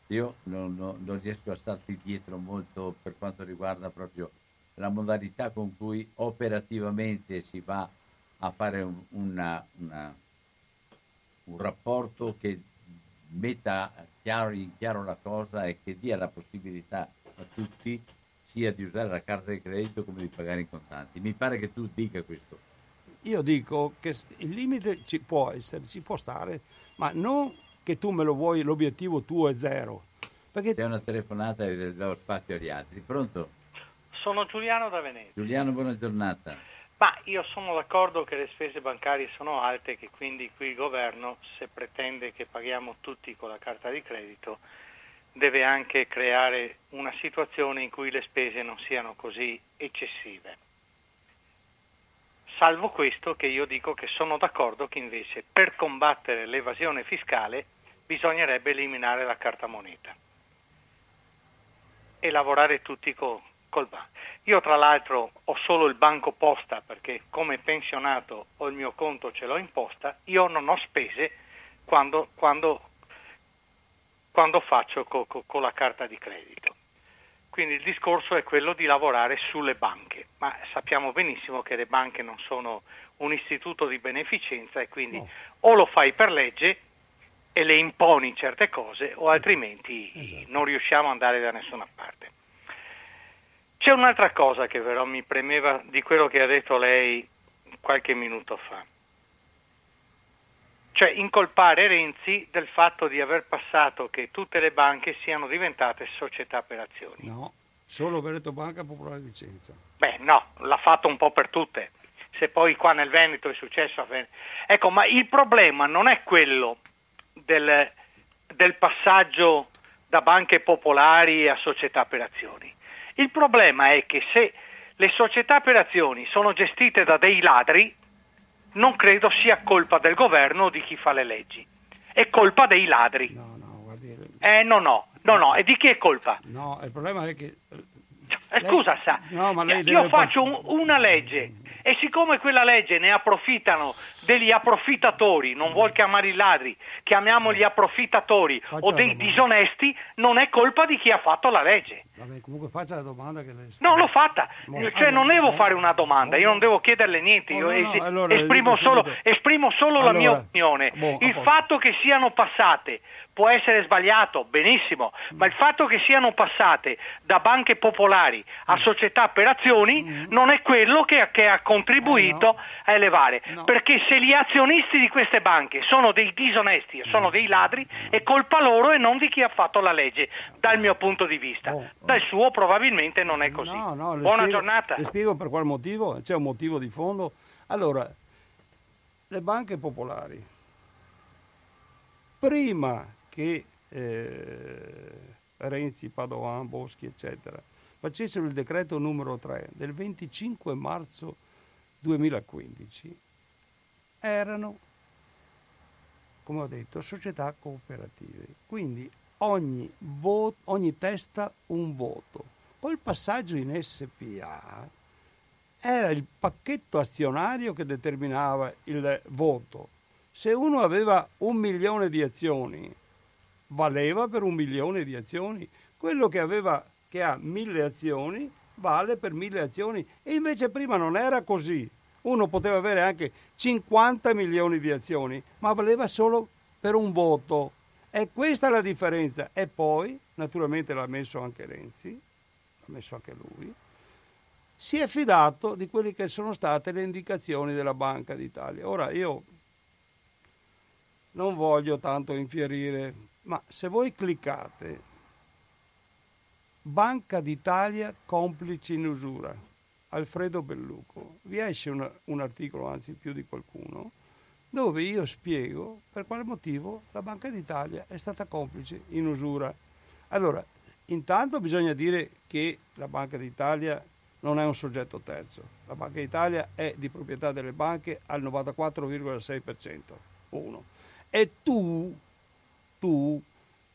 io non, non, non, riesco a starti dietro molto per quanto riguarda proprio la modalità con cui operativamente si va a fare un, una, una, un rapporto che metta chiaro, in chiaro la cosa e che dia la possibilità a tutti sia di usare la carta di credito come di pagare in contanti. Mi pare che tu dica questo. Io dico che il limite ci può essere, ci può stare, ma non che tu me lo vuoi, l'obiettivo tuo è zero. Perché... C'è una telefonata e do spazio agli altri. Pronto? Sono Giuliano da Venezia. Giuliano, buona giornata. Ma io sono d'accordo che le spese bancarie sono alte e che quindi qui il governo, se pretende che paghiamo tutti con la carta di credito, deve anche creare una situazione in cui le spese non siano così eccessive salvo questo che io dico che sono d'accordo che invece per combattere l'evasione fiscale bisognerebbe eliminare la carta moneta e lavorare tutti co, col banco. Io tra l'altro ho solo il banco posta perché come pensionato ho il mio conto, ce l'ho in posta, io non ho spese quando, quando, quando faccio con co, co la carta di credito. Quindi il discorso è quello di lavorare sulle banche, ma sappiamo benissimo che le banche non sono un istituto di beneficenza e quindi no. o lo fai per legge e le imponi certe cose o altrimenti esatto. non riusciamo ad andare da nessuna parte. C'è un'altra cosa che però mi premeva di quello che ha detto lei qualche minuto fa cioè incolpare Renzi del fatto di aver passato che tutte le banche siano diventate società per azioni. No, solo Veneto Banca Popolare Vicenza. Beh, no, l'ha fatto un po' per tutte. Se poi qua nel Veneto è successo Ecco, ma il problema non è quello del, del passaggio da banche popolari a società per azioni. Il problema è che se le società per azioni sono gestite da dei ladri, non credo sia colpa del governo o di chi fa le leggi, è colpa dei ladri. No, no, guardi. Eh, no, no, no, no, e di chi è colpa? No, il problema è che... Eh, scusa, sa, no, io faccio un, una legge e siccome quella legge ne approfittano degli approfittatori, non vuol chiamare i ladri, chiamiamoli approfittatori o dei disonesti, non è colpa di chi ha fatto la legge. Vabbè, comunque faccia la domanda che le No, l'ho fatta, cioè non devo fare una domanda, io non devo chiederle niente, io no, es- esprimo, solo, esprimo, solo, la mia opinione. Il fatto che siano passate può essere sbagliato, benissimo, ma il fatto che siano passate da banche popolari a società per azioni mm. non è quello che, che ha contribuito no. a elevare, no. perché se gli azionisti di queste banche sono dei disonesti, sono dei ladri, è colpa loro e non di chi ha fatto la legge, dal mio punto di vista. Oh, oh. Dal suo probabilmente non è così. No, Buona spiego, giornata. Le spiego per quale motivo, c'è un motivo di fondo. Allora, le banche popolari, prima che eh, Renzi, Padovan, Boschi, eccetera, facessero il decreto numero 3 del 25 marzo 2015, erano, come ho detto, società cooperative. Quindi ogni, voto, ogni testa un voto. Col passaggio in SPA era il pacchetto azionario che determinava il voto. Se uno aveva un milione di azioni, valeva per un milione di azioni. Quello che, aveva, che ha mille azioni vale per mille azioni. E invece prima non era così. Uno poteva avere anche 50 milioni di azioni, ma valeva solo per un voto. E questa è la differenza. E poi, naturalmente l'ha messo anche Renzi, l'ha messo anche lui, si è fidato di quelle che sono state le indicazioni della Banca d'Italia. Ora io non voglio tanto infierire, ma se voi cliccate Banca d'Italia complici in usura, Alfredo Belluco, vi esce un, un articolo, anzi più di qualcuno, dove io spiego per quale motivo la Banca d'Italia è stata complice in usura. Allora, intanto bisogna dire che la Banca d'Italia non è un soggetto terzo. La Banca d'Italia è di proprietà delle banche al 94,6%. Uno. E tu, tu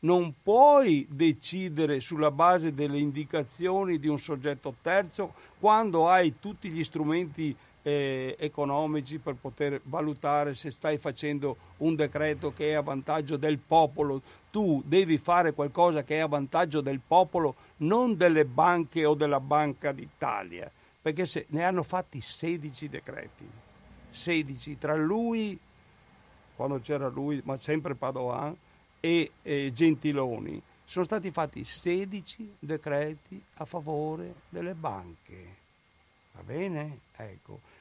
non puoi decidere sulla base delle indicazioni di un soggetto terzo quando hai tutti gli strumenti eh, economici per poter valutare se stai facendo un decreto che è a vantaggio del popolo. Tu devi fare qualcosa che è a vantaggio del popolo, non delle banche o della Banca d'Italia, perché se ne hanno fatti 16 decreti. 16 tra lui, quando c'era lui, ma sempre Padoan, e eh, Gentiloni. Sono stati fatti 16 decreti a favore delle banche. Va bene? Ecco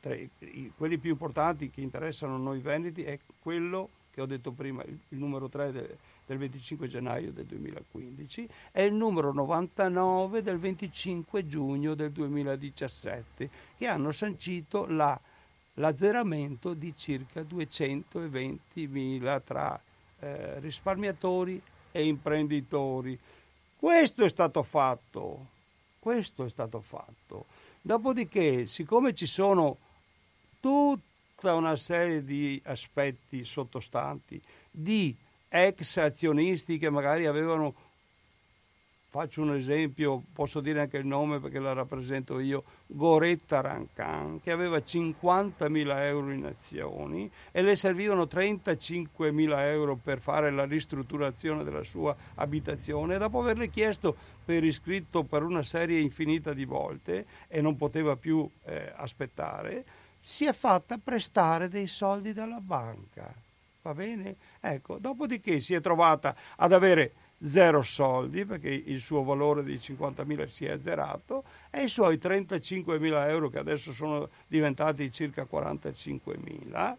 tra i, quelli più importanti che interessano noi veneti è quello che ho detto prima, il, il numero 3 del, del 25 gennaio del 2015 e il numero 99 del 25 giugno del 2017 che hanno sancito la, l'azzeramento di circa 220.000 tra eh, risparmiatori e imprenditori. Questo è stato fatto, questo è stato fatto. Dopodiché, siccome ci sono tutta una serie di aspetti sottostanti, di ex azionisti che magari avevano, faccio un esempio, posso dire anche il nome perché la rappresento io, Goretta Rancan, che aveva 50.000 euro in azioni e le servivano 35.000 euro per fare la ristrutturazione della sua abitazione. Dopo averle chiesto per iscritto per una serie infinita di volte e non poteva più eh, aspettare, si è fatta prestare dei soldi dalla banca. Va bene? Ecco, dopodiché si è trovata ad avere zero soldi perché il suo valore di 50.000 si è azzerato e i suoi 35.000 euro che adesso sono diventati circa 45.000,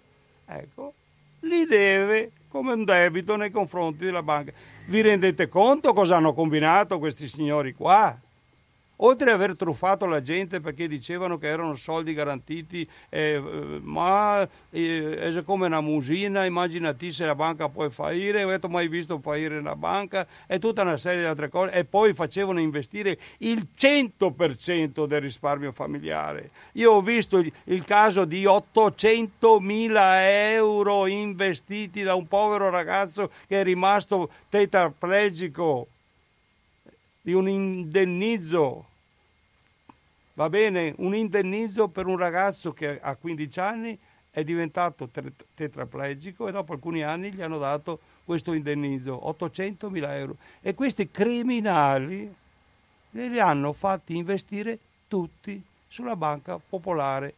ecco, li deve come un debito nei confronti della banca. Vi rendete conto cosa hanno combinato questi signori qua? Oltre ad aver truffato la gente perché dicevano che erano soldi garantiti, eh, ma eh, è come una musina, immaginati se la banca può fallire, ho mai visto fallire una banca? E tutta una serie di altre cose. E poi facevano investire il 100% del risparmio familiare. Io ho visto il, caso di 800 mila euro investiti da un povero ragazzo che è rimasto tetraplegico di un indennizzo va bene un indennizzo per un ragazzo che a 15 anni è diventato tetraplegico e dopo alcuni anni gli hanno dato questo indennizzo, 800 mila euro. E questi criminali li hanno fatti investire tutti sulla banca popolare,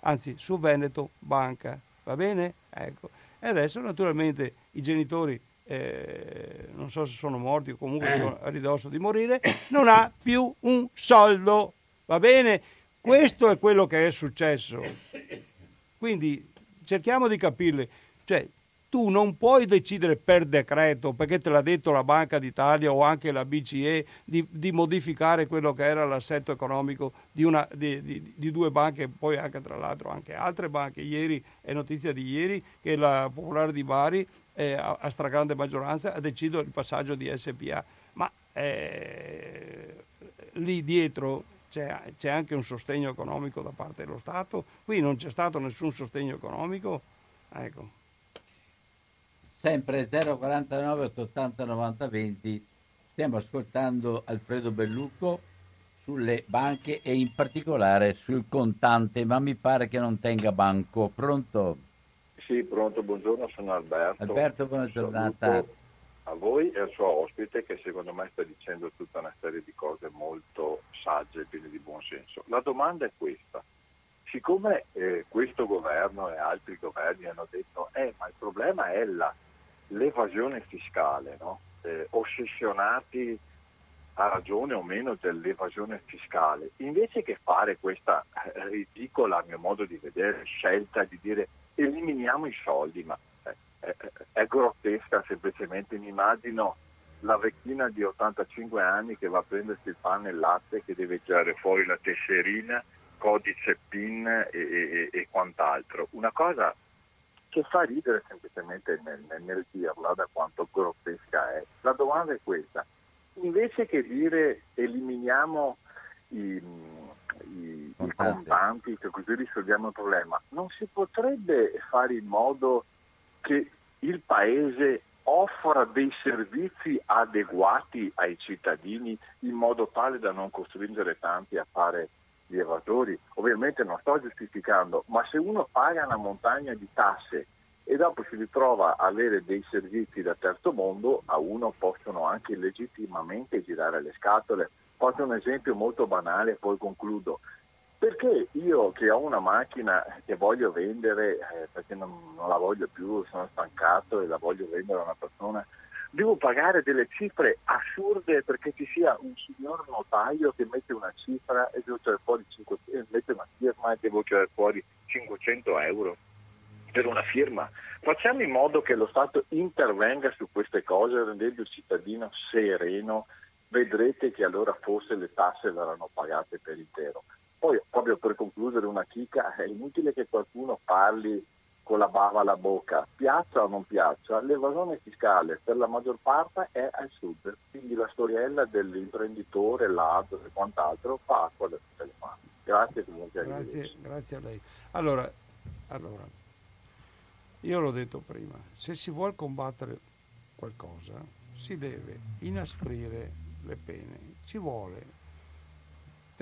anzi su Veneto Banca, va bene? Ecco. E adesso naturalmente i genitori, eh, non so se sono morti o comunque sono a ridosso di morire, non ha più un soldo Va bene? Questo è quello che è successo. Quindi cerchiamo di capirle. Cioè, tu non puoi decidere per decreto, perché te l'ha detto la Banca d'Italia o anche la BCE, di, di modificare quello che era l'assetto economico di, una, di, di, di, due banche, poi anche tra l'altro anche altre banche. Ieri è notizia di ieri che la Popolare di Bari eh, a, a stragrande maggioranza ha deciso il passaggio di SPA. Ma eh, lì dietro c'è, c'è, anche un sostegno economico da parte dello Stato. Qui non c'è stato nessun sostegno economico. Ecco. Sempre 049 880 90 20 stiamo ascoltando Alfredo Bellucco sulle banche e in particolare sul contante, ma mi pare che non tenga banco. Pronto? Sì, pronto, buongiorno, sono Alberto. Alberto, buona giornata. A voi e al suo ospite che secondo me sta dicendo tutta una serie di cose molto sagge e piene di buon senso. La domanda è questa. Siccome eh, questo governo e altri governi hanno detto eh, ma il problema è la, l'evasione fiscale, no? eh, ossessionati a ragione o meno dell'evasione fiscale, invece che fare questa eh, ridicola, a mio modo di vedere, scelta di dire eliminiamo i soldi, ma è, grottesca semplicemente, mi immagino la vecchina di 85 anni che va a prendersi il pane e il latte, che deve tirare fuori la tesserina, codice PIN e, e, e quant'altro. Una cosa che fa ridere semplicemente nel, nel dirla da quanto grottesca è. La domanda è questa, invece che dire eliminiamo i, i, i contanti, che così risolviamo il problema, non si potrebbe fare in modo che il Paese offra dei servizi adeguati ai cittadini in modo tale da non costringere tanti a fare gli evasori. Ovviamente non sto giustificando, ma se uno paga una montagna di tasse e dopo si ritrova a avere dei servizi da terzo mondo, a uno possono anche legittimamente girare le scatole. Faccio un esempio molto banale e poi concludo. Perché io che ho una macchina che voglio vendere, eh, perché non, non, la voglio più, sono stancato e la voglio vendere a una persona, devo pagare delle cifre assurde perché ci sia un signor notaio che mette una cifra e devo tirare fuori 5, mette una firma e devo tirare fuori 500 euro per una firma. Facciamo in modo che lo Stato intervenga su queste cose rendendo il cittadino sereno, vedrete che allora forse le tasse verranno pagate per intero. Poi, proprio per concludere una chicca, è inutile che qualcuno parli con la bava alla bocca, piaccia o non piaccia, l'evasione fiscale per la maggior parte è al sud, quindi la storiella dell'imprenditore, ladro e quant'altro fa acqua da tutte le mani. Grazie. Grazie, grazie a lei. Allora, allora io l'ho detto prima, se si vuole combattere qualcosa si deve inasprire le pene, ci vuole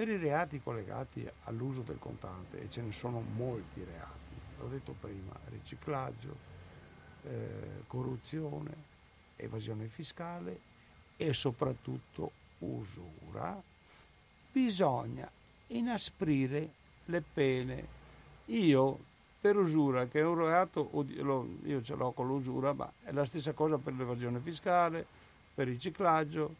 per i reati collegati all'uso del contante, e ce ne sono molti reati, l'ho detto prima, riciclaggio, eh, corruzione, evasione fiscale e soprattutto usura, bisogna inasprire le pene. Io per usura, che è un reato, io ce l'ho con l'usura, ma è la stessa cosa per l'evasione fiscale, per il riciclaggio,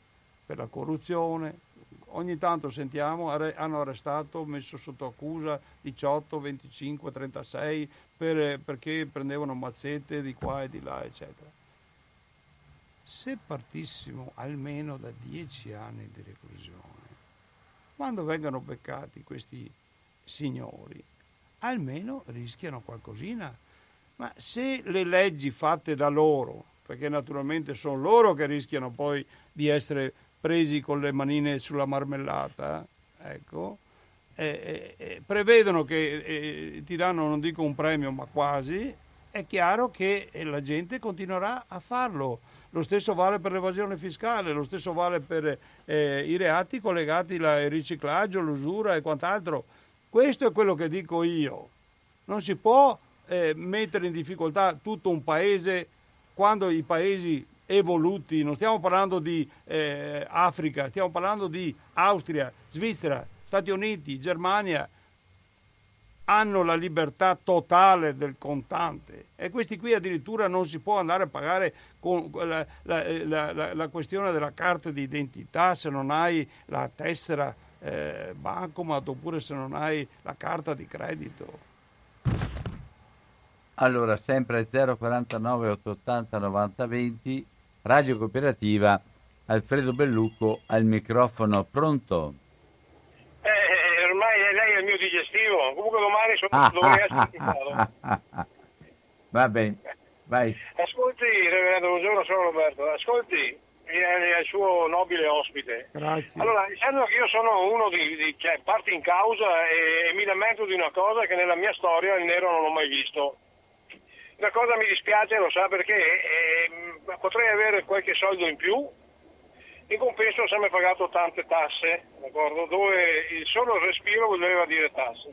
per la corruzione. Ogni tanto sentiamo, hanno arrestato, messo sotto accusa 18, 25, 36 per, perché prendevano mazzette di qua e di là, eccetera. Se partissimo almeno da 10 anni di reclusione, quando vengano beccati questi signori, almeno rischiano qualcosina. Ma se le leggi fatte da loro, perché naturalmente sono loro che rischiano poi di essere presi con le manine sulla marmellata, ecco, eh, eh, prevedono che eh, ti danno, non dico un premio, ma quasi, è chiaro che la gente continuerà a farlo. Lo stesso vale per l'evasione fiscale, lo stesso vale per eh, i reati collegati al riciclaggio, l'usura e quant'altro. Questo è quello che dico io. Non si può eh, mettere in difficoltà tutto un paese quando i paesi evoluti, non stiamo parlando di eh, Africa, stiamo parlando di Austria, Svizzera, Stati Uniti, Germania, hanno la libertà totale del contante e questi qui addirittura non si può andare a pagare con la, la, la, la questione della carta di identità se non hai la tessera eh, bancomat oppure se non hai la carta di credito. Allora, sempre 049 880 90 20, Radio Cooperativa, Alfredo Bellucco al microfono, pronto? Eh, eh ormai lei è il mio digestivo, comunque domani sono, ah, dovrei essere Va bene, vai. Ascolti, Reverendo, buongiorno, sono Roberto, ascolti, al suo nobile ospite. Grazie. Allora, dicendo che io sono uno di, di cioè, parti in causa e, e mi lamento di una cosa che nella mia storia il nero non ho mai visto. Una cosa mi dispiace, lo sa perché, eh, potrei avere qualche soldo in più, in compenso ho sempre pagato tante tasse, d'accordo? dove il solo respiro voleva dire tasse.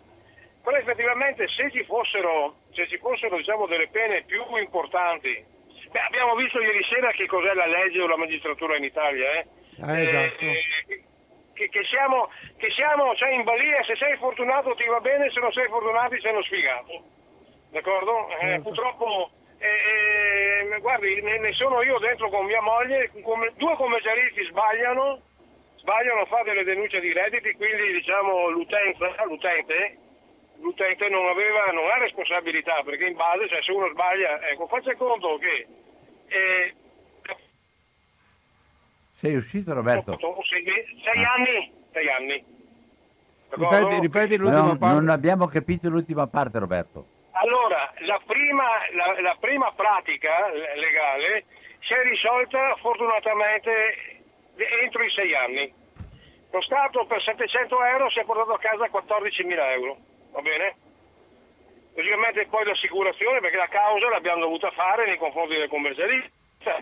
Però effettivamente se ci fossero, se ci fossero diciamo, delle pene più importanti, beh, abbiamo visto ieri sera che cos'è la legge o la magistratura in Italia, eh? Ah, esatto. Eh, che, che, siamo, che siamo cioè in balia, se sei fortunato ti va bene, se non sei fortunato sei uno sfigato. D'accordo? Eh, Certo. purtroppo, eh, eh, guardi, ne, ne sono io dentro con mia moglie, come- due commercialisti sbagliano, sbagliano a fare delle denunce di redditi, quindi diciamo l'utenza, l'utente, l'utente non aveva, non ha responsabilità, perché in base, cioè se uno sbaglia, ecco, faccia conto che eh, Sei uscito Roberto? sei, sei anni, sei anni. D'accordo? Ripeti, ripeti l'ultima No, parte. non abbiamo capito l'ultima parte Roberto. Allora, la prima, la, la prima pratica legale si è risolta fortunatamente entro i sei anni. Lo Stato per 700 euro si è portato a casa 14.000 euro, va bene? Logicamente poi l'assicurazione, perché la causa l'abbiamo dovuta fare nei confronti del commercialista.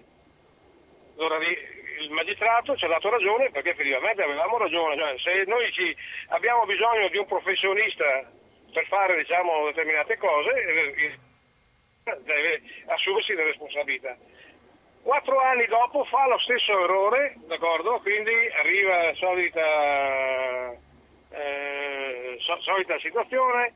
Allora il magistrato ci ha dato ragione perché effettivamente avevamo ragione, cioè, se noi ci abbiamo bisogno di un professionista per fare diciamo, determinate cose eh, deve assumersi le responsabilità. Quattro anni dopo fa lo stesso errore, d'accordo? Quindi arriva la solita, eh, so- solita situazione,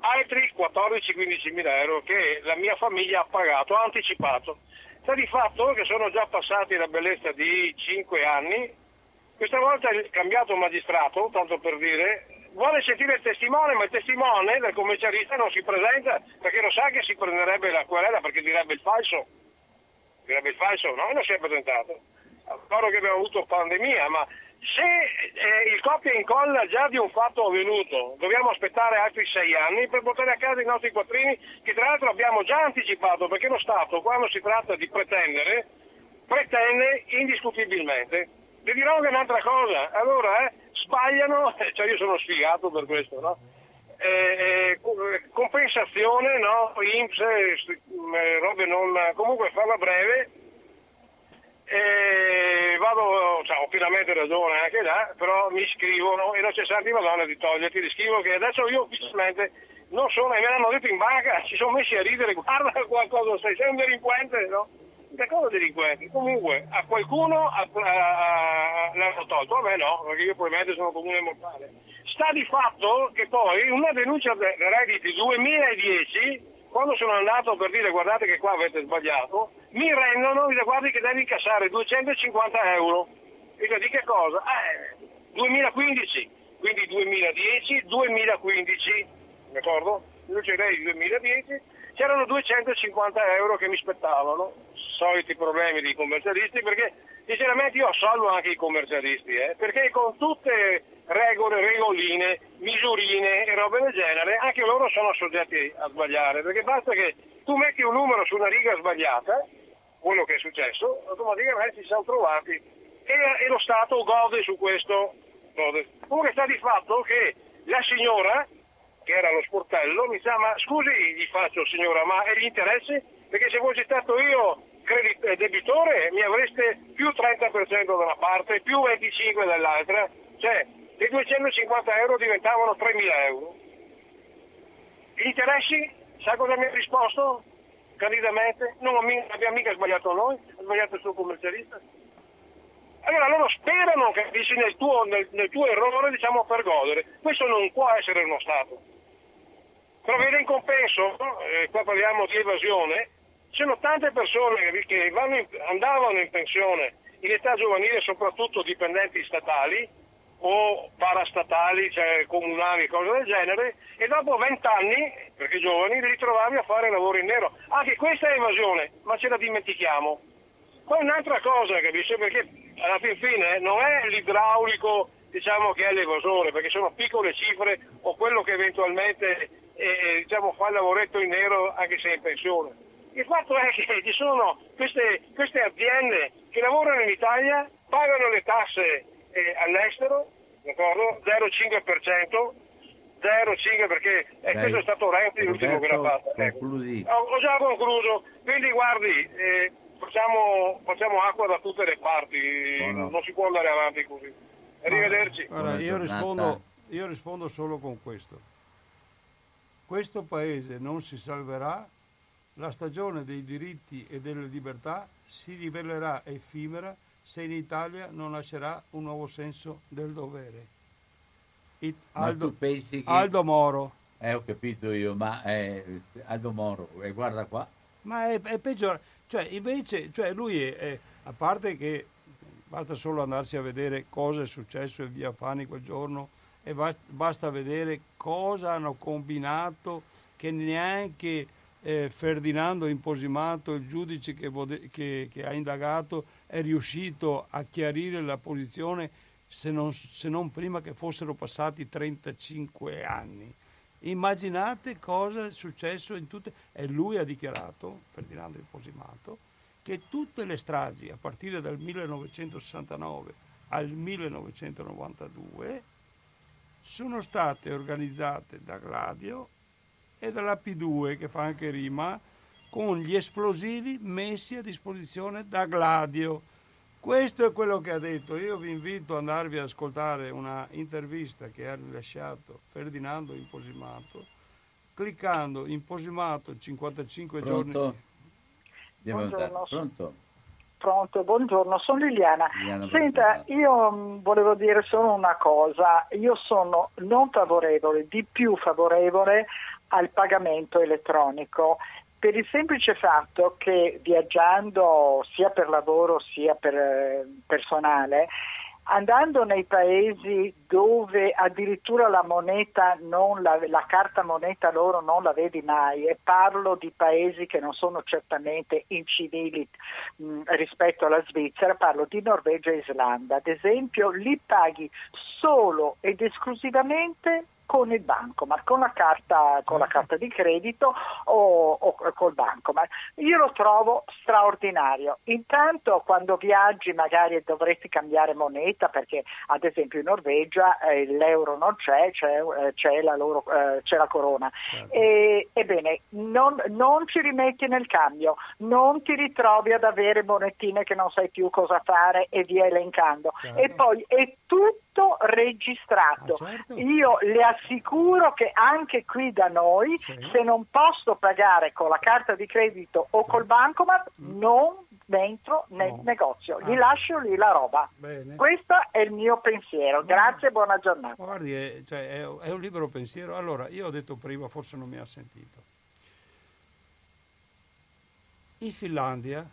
altri 14-15 mila euro che la mia famiglia ha pagato, ha anticipato. Sta di fatto che sono già passati la bellezza di 5 anni, questa volta il cambiato magistrato, tanto per dire, vuole sentire il testimone, ma il testimone del commercialista non si presenta perché lo sa che si prenderebbe la querela perché direbbe il falso. Direbbe il falso, no, non si è presentato. Ricordo che abbiamo avuto pandemia, ma se eh, il copia e incolla già di un fatto avvenuto, dobbiamo aspettare altri sei anni per portare a casa i nostri quattrini, che tra l'altro abbiamo già anticipato, perché lo Stato, quando si tratta di pretendere, pretende indiscutibilmente. Vi dirò anche un'altra cosa, allora eh, sbagliano, cioè io sono sfigato per questo, no? Eh, eh, co- compensazione, no? INPS, eh, eh, robe non... comunque farla breve, e vado, cioè, ho pienamente ragione anche là, però mi scrivono e non c'è santi madonna di toglierti, ti scrivo che adesso io ufficialmente non sono, e me l'hanno detto in banca, si sono messi a ridere, guarda qualcosa, sei, sei un delinquente, no? Cosa delinquenti? Comunque a qualcuno a- a- a- l'hanno tolto, a me no, perché io probabilmente sono comune mortale. Sta di fatto che poi una denuncia de- dei redditi 2010 quando sono andato per dire guardate che qua avete sbagliato, mi rendono, mi guardi che devi incassare 250 euro. Dico di che cosa? Eh, 2015, quindi 2010, 2015, d'accordo? Luce Rei 2010, c'erano 250 euro che mi spettavano, soliti problemi dei commercialisti, perché sinceramente io assolvo anche i commercialisti, eh, perché con tutte regole, regoline, misurine e robe del genere, anche loro sono soggetti a sbagliare, perché basta che tu metti un numero su una riga sbagliata, quello che è successo, automaticamente si sono trovati e, e lo Stato gode su questo. Gode. Comunque sta di fatto che la signora, che era lo sportello, mi sa, ma scusi, gli faccio signora, ma e gli interessi? Perché se fossi stato io debitore mi avreste più 30% da una parte, più 25% dall'altra, cioè i 250 euro diventavano 3.000 euro. Gli interessi, sa cosa mi ha risposto? Candidamente, non abbiamo mica sbagliato noi, ha sbagliato il suo commercialista. Allora loro sperano che capisci nel tuo, nel, nel tuo errore diciamo per godere. Questo non può essere uno Stato. Però vede in compenso, eh, qua parliamo di evasione, ci sono tante persone che, in- andavano in pensione in età giovanile, soprattutto dipendenti statali o parastatali, cioè comunali, cose del genere, e dopo vent'anni, perché giovani, li ritrovavi a fare lavoro in nero. Anche questa è evasione, ma ce la dimentichiamo. Poi un'altra cosa, capisci? Perché alla fin fine non è l'idraulico diciamo, che è l'evasore, perché sono piccole cifre o quello che eventualmente eh, diciamo, fa il lavoretto in nero anche se è in pensione. Il fatto è che ci sono queste, queste aziende che lavorano in Italia, pagano le tasse eh, all'estero, d'accordo? 0,5%, 0,5 perché eh, questo è stato Renzi l'ultimo che l'ha fatto. Ecco. Ho, ho, già concluso, quindi guardi, eh, facciamo, facciamo, acqua da tutte le parti, oh no. non si può andare avanti così. Arrivederci. Allora, io, rispondo, io rispondo solo con questo. Questo paese non si salverà, la stagione dei diritti e delle libertà si rivelerà effimera se in Italia non nascerà un nuovo senso del dovere. It, Aldo, che... Aldo, Moro. Eh, ho capito io, ma è Aldo Moro, e guarda qua. Ma è, è peggiore, cioè invece, cioè lui è, è, a parte che basta solo andarsi a vedere cosa è successo in via Fani quel giorno e basta vedere cosa hanno combinato che neanche eh, Ferdinando Imposimato, il giudice che, che, che, ha indagato, è riuscito a chiarire la posizione se non, se non prima che fossero passati 35 anni. Immaginate cosa è successo in tutte... E lui ha dichiarato, Ferdinando Imposimato, che tutte le stragi a partire dal 1969 al 1992 sono state organizzate da Gladio e dalla P2 che fa anche rima con gli esplosivi messi a disposizione da Gladio. Questo è quello che ha detto. Io vi invito ad andarvi ad ascoltare una intervista che ha rilasciato Ferdinando Imposimato, cliccando Imposimato 55 Pronto? giorni. Buongiorno. Pronto? Pronto, buongiorno, sono Liliana. Liliana Senta, io mm, volevo dire solo una cosa, io sono non favorevole, di più favorevole al pagamento elettronico. Per il semplice fatto che viaggiando sia per lavoro sia per eh, personale andando nei paesi dove addirittura la moneta, la, la, carta moneta loro non la vedi mai e parlo di paesi che non sono certamente incivili mh, rispetto alla Svizzera, parlo di Norvegia e Islanda, ad esempio lì paghi solo ed esclusivamente con il bancomat, con la carta, con la carta di credito o, o col bancomat. Io lo trovo straordinario. Intanto quando viaggi magari dovresti cambiare moneta perché ad esempio in Norvegia eh, l'euro non c'è, c'è, eh, c'è, la, loro, eh, c'è la, corona. Certo. E, ebbene, non, non, ci rimetti nel cambio, non ti ritrovi ad avere monetine che non sai più cosa fare e via elencando. Certo. E poi è tutto registrato. Ah, certo. Io le assicuro che anche qui da noi, sì. se non posso pagare con la carta di credito o col bancomat, mm. non entro nel no. negozio, gli ah. lascio lì la roba. Bene. Questo è il mio pensiero. Grazie e buona giornata. Guardi, è, cioè, è, è un libero pensiero. Allora, io ho detto prima, forse non mi ha sentito. In Finlandia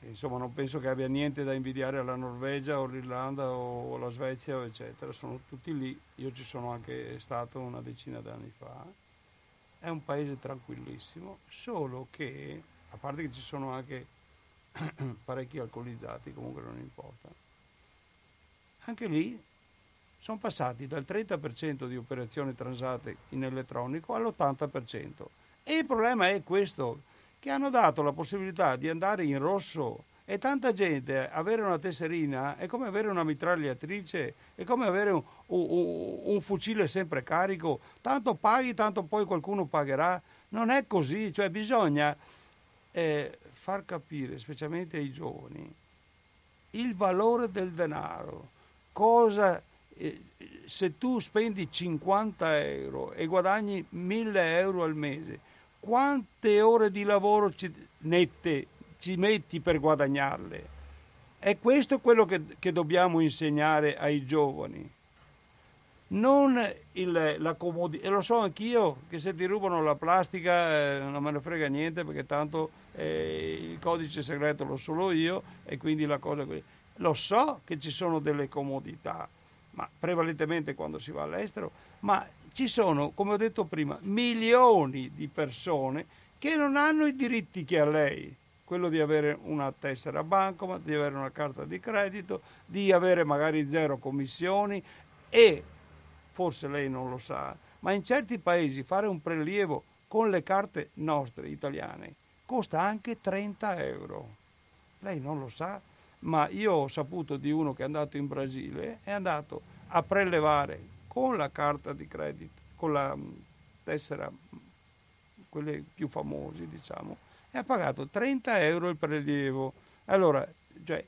insomma non penso che abbia niente da invidiare alla Norvegia o l'Irlanda o la Svezia eccetera, sono tutti lì, io ci sono anche stato una decina d'anni fa, è un paese tranquillissimo, solo che, a parte che ci sono anche parecchi alcolizzati, comunque non importa, anche lì sono passati dal 30% di operazioni transate in elettronico all'80%. E il problema è questo, che hanno dato la possibilità di andare in rosso e tanta gente avere una tesserina è come avere una mitragliatrice, è come avere un, un, un, fucile sempre carico, tanto paghi, tanto poi qualcuno pagherà. Non è così, cioè bisogna eh, far capire, specialmente ai giovani, il valore del denaro. Cosa, eh, se tu spendi 50 euro e guadagni 1000 euro al mese, quante ore di lavoro ci, nette ci metti per guadagnarle. È questo quello che, che dobbiamo insegnare ai giovani. Non il, la comodità, e lo so anch'io che se ti rubano la plastica eh, non me ne frega niente perché tanto eh, il codice segreto lo solo io e quindi la cosa così. Lo so che ci sono delle comodità, ma prevalentemente quando si va all'estero, ma ci sono, come ho detto prima, milioni di persone che non hanno i diritti che ha lei, quello di avere una tessera bancomat, di avere una carta di credito, di avere magari zero commissioni e, forse lei non lo sa, ma in certi paesi fare un prelievo con le carte nostre italiane costa anche 30 euro. Lei non lo sa? ma io ho saputo di uno che è andato in Brasile, è andato a prelevare con la carta di credito, con la tessera, quelle più famosi diciamo, e ha pagato 30 euro il prelievo. Allora, cioè,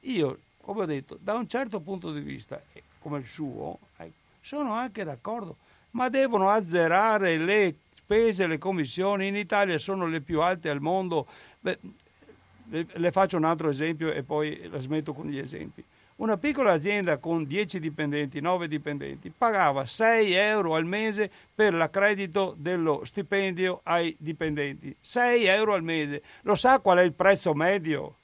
io, come ho detto, da un certo punto di vista, come il suo, ecco, sono anche d'accordo, ma devono azzerare le spese, le commissioni, in Italia sono le più alte al mondo. Beh, le, le faccio un altro esempio e poi la smetto con gli esempi. Una piccola azienda con 10 dipendenti, 9 dipendenti, pagava 6 euro al mese per l'accredito dello stipendio ai dipendenti. 6 euro al mese. Lo sa qual è il prezzo medio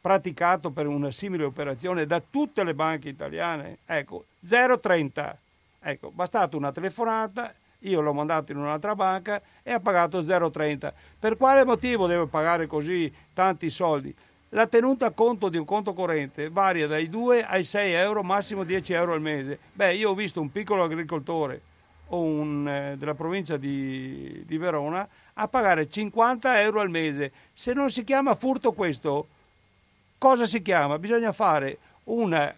praticato per una simile operazione da tutte le banche italiane? Ecco, 0,30. Ecco, bastata una telefonata, io l'ho mandato in un'altra banca e ha pagato 0,30. Per quale motivo deve pagare così tanti soldi? La tenuta conto di un conto corrente varia dai 2 ai 6 euro, massimo 10 euro al mese. Beh, io ho visto un piccolo agricoltore un, eh, della provincia di, di, Verona a pagare 50 euro al mese. Se non si chiama furto questo, cosa si chiama? Bisogna fare una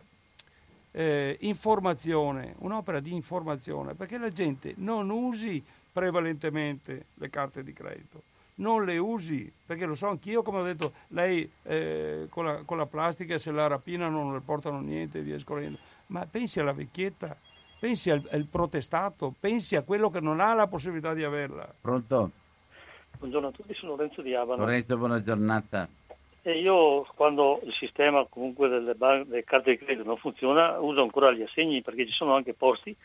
eh, informazione, un'opera di informazione, perché la gente non usi prevalentemente le carte di credito non le usi, perché lo so anch'io, come ho detto, lei eh, con, la, con, la, plastica se la rapinano non le portano niente e via scorrendo, ma pensi alla vecchietta, pensi al, al, protestato, pensi a quello che non ha la possibilità di averla. Pronto? Buongiorno a tutti, sono Lorenzo di Abano. Lorenzo, buona giornata. E io quando il sistema comunque delle, ban- delle carte di credito non funziona uso ancora gli assegni perché ci sono anche posti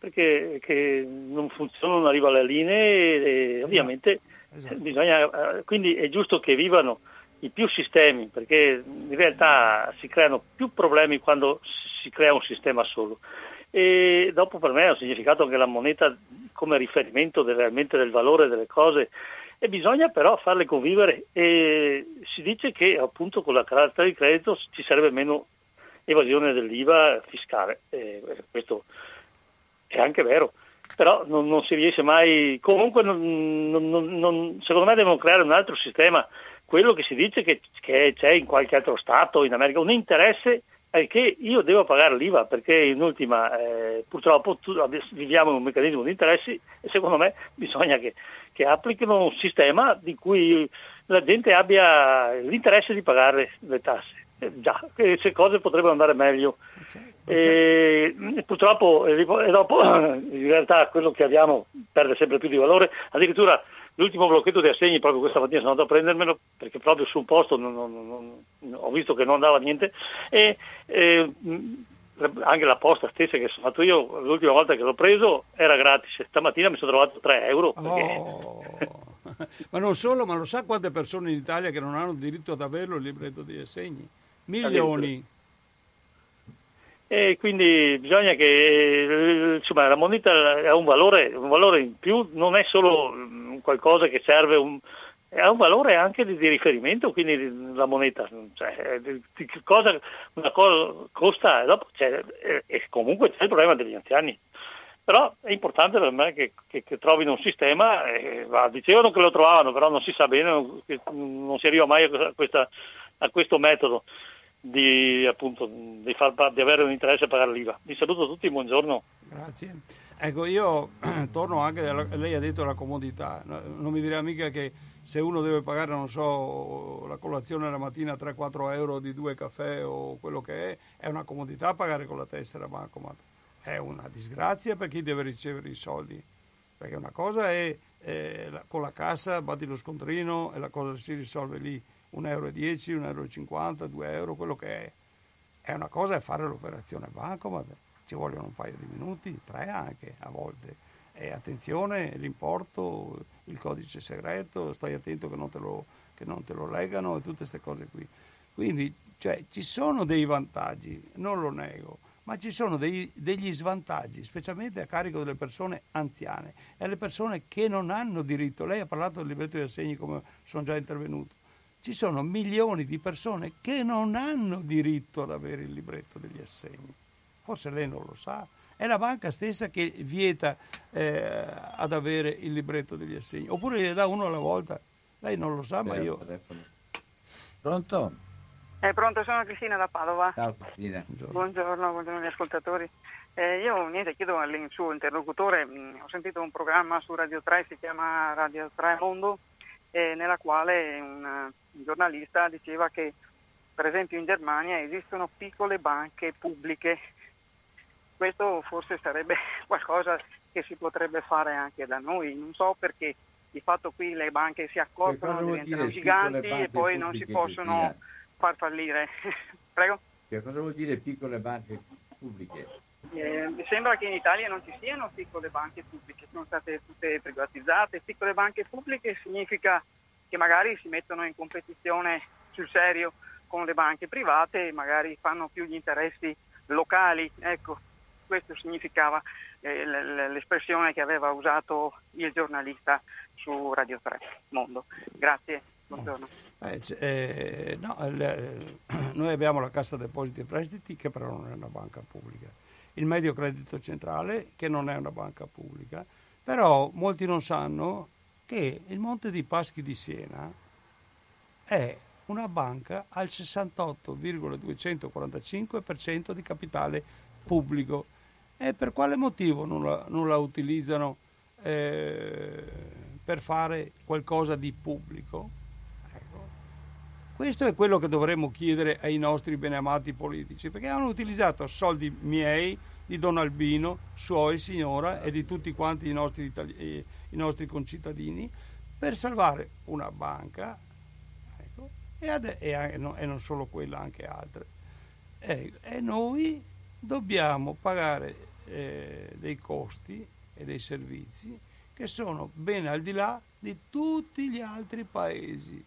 perché non funzionano, non arriva le linee e ovviamente esatto. bisogna, eh, quindi è giusto che vivano i più sistemi perché in realtà si creano più problemi quando si crea un sistema solo. E dopo per me ha significato anche la moneta come riferimento del, realmente del valore delle cose e bisogna però farle convivere. E si dice che appunto con la carta di credito ci sarebbe meno evasione dell'IVA fiscale e questo è anche vero però non, non, si riesce mai. Comunque, non, non, secondo me, devono creare un altro sistema. Quello che si dice che, che c'è in qualche altro Stato, in America, un interesse è che io devo pagare l'IVA perché in ultima eh, purtroppo tu, viviamo in un meccanismo di interessi e secondo me bisogna che, che applichino un sistema di cui la gente abbia l'interesse di pagare le tasse. Eh, già, queste cose potrebbero andare meglio. E, purtroppo e dopo in realtà quello che abbiamo perde sempre più di valore. Addirittura l'ultimo blocchetto di assegni proprio questa mattina sono andato a prendermelo perché proprio su un posto non, non, non, ho visto che non andava niente. E, e anche la posta stessa che sono fatto io l'ultima volta che l'ho preso era gratis. Stamattina mi sono trovato 3 euro perché... oh. ma non solo ma lo sa quante persone in Italia che non hanno diritto ad averlo il libretto di assegni? Milioni e quindi bisogna che insomma, la moneta ha un valore, un valore in più, non è solo mm, qualcosa che serve, un, ha un valore anche di, di riferimento, quindi la moneta, cioè, di, di cosa una cosa costa, e dopo c'è, e comunque c'è il problema degli anziani. Però è importante per me che, che, che trovino un sistema, eh, dicevano che lo trovavano, però non si sa bene, non, non si arriva mai a, questa, a questo metodo di, appunto, di, far, di, avere un interesse pagare l'IVA. Vi saluto tutti, buongiorno. Grazie. Ecco, io torno anche, alla, lei ha detto la comodità, non mi dirà mica che se uno deve pagare, non so, la colazione la mattina 3-4 euro di due caffè o quello che è, è una comodità pagare con la tessera bancomat. È una disgrazia per chi deve ricevere i soldi, perché una cosa è eh, con la cassa, batti lo scontrino e la cosa si risolve lì 1,10 euro, 1,50 euro, 2 euro, quello che è. È una cosa è fare l'operazione banco, ma ci vogliono un paio di minuti, tre anche a volte. E attenzione, l'importo, il codice segreto, stai attento che non te lo, che non te lo legano e tutte queste cose qui. Quindi cioè, ci sono dei vantaggi, non lo nego, ma ci sono dei, degli svantaggi, specialmente a carico delle persone anziane e alle persone che non hanno diritto. Lei ha parlato del libretto di assegni come sono già intervenuto ci sono milioni di persone che non hanno diritto ad avere il libretto degli assegni. Forse lei non lo sa. È la banca stessa che vieta eh, ad avere il libretto degli assegni. Oppure gli dà uno alla volta. Lei non lo sa, ma io... Pronto? Eh, pronto, sono Cristina da Padova. Ciao Cristina. Buongiorno, buongiorno, buongiorno agli ascoltatori. Eh, io niente, chiedo al suo interlocutore, mh, mm, ho sentito un programma su Radio 3, si chiama Radio 3 Mondo, eh, nella quale un, un giornalista diceva che per esempio in Germania esistono piccole banche pubbliche. Questo forse sarebbe qualcosa che si potrebbe fare anche da noi, non so perché di fatto qui le banche si accorpano, diventano giganti e poi non si possono far fallire. Prego? Che cosa vuol dire piccole banche pubbliche? Eh, mi sembra che in Italia non ci siano piccole banche pubbliche, sono state tutte privatizzate. Piccole banche pubbliche significa che magari si mettono in competizione sul serio con le banche private e magari fanno più gli interessi locali. Ecco, questo significava eh, l'espressione che aveva usato il giornalista su Radio 3 Mondo. Grazie, buongiorno. Eh, eh, no, le, noi abbiamo la Cassa Depositi e Prestiti che però non è una banca pubblica, il Medio Credito Centrale che non è una banca pubblica, però molti non sanno che il Monte di Paschi di Siena è una banca al 68,245% di capitale pubblico. E per quale motivo non la, non la utilizzano eh, per fare qualcosa di pubblico? Ecco. Questo è quello che dovremmo chiedere ai nostri beneamati politici, perché hanno utilizzato soldi miei, di Don Albino, suoi, signora e di tutti quanti i nostri, itali- i nostri concittadini per salvare una banca e, ad, e, e non solo quella, anche altre. E, e noi dobbiamo pagare eh, dei costi e dei servizi che sono ben al di là di tutti gli altri paesi.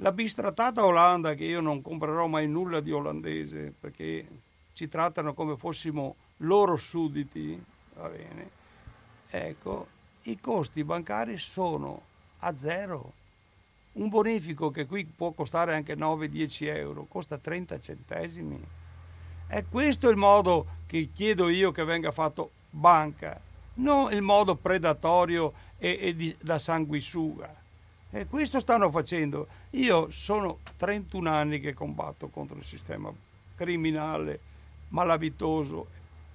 La bistratata Olanda, che io non comprerò mai nulla di olandese perché ci trattano come fossimo loro sudditi, va bene, ecco, i costi bancari sono a zero un bonifico che qui può costare anche 9-10 euro, costa 30 centesimi. È questo il modo che chiedo io che venga fatto banca, non il modo predatorio e, e di, da sanguisuga. E questo stanno facendo. Io sono 31 anni che combatto contro il sistema criminale, malavitoso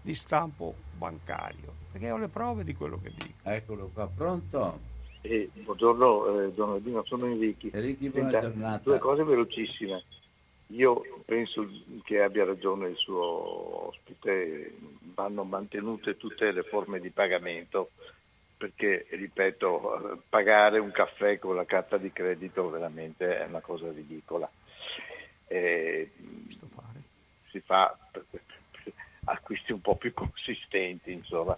di stampo bancario, perché ho le prove di quello che dico. Eccolo qua, pronto? Eh, buongiorno, eh, Don Albino, sono Enrichi. Enrichi, buona Senta, giornata. Due cose velocissime. Io penso che abbia ragione il suo ospite, vanno mantenute tutte le forme di pagamento perché, ripeto, pagare un caffè con la carta di credito veramente è una cosa ridicola. Eh, si fa acquisti un po' più consistenti, insomma.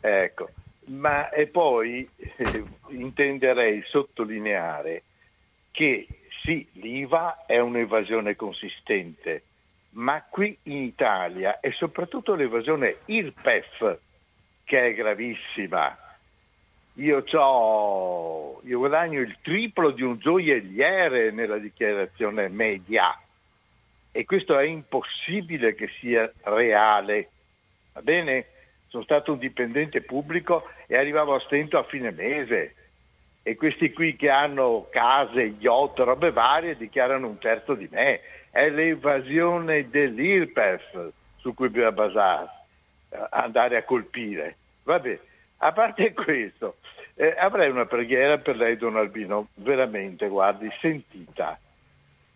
Ecco ma e poi eh, intenderei sottolineare che sì, l'IVA è un'evasione consistente, ma qui in Italia è soprattutto l'evasione IRPEF che è gravissima. Io, io guadagno il triplo di un gioielliere nella dichiarazione media e questo è impossibile che sia reale. Va bene? sono stato un dipendente pubblico e arrivavo a stento a fine mese e questi qui che hanno case, yacht, robe varie dichiarano un terzo di me. È l'evasione dell'IRPEF su cui bisogna basare, eh, andare a colpire. Vabbè, a parte questo, eh, avrei una preghiera per lei, Don Albino, veramente, guardi, sentita.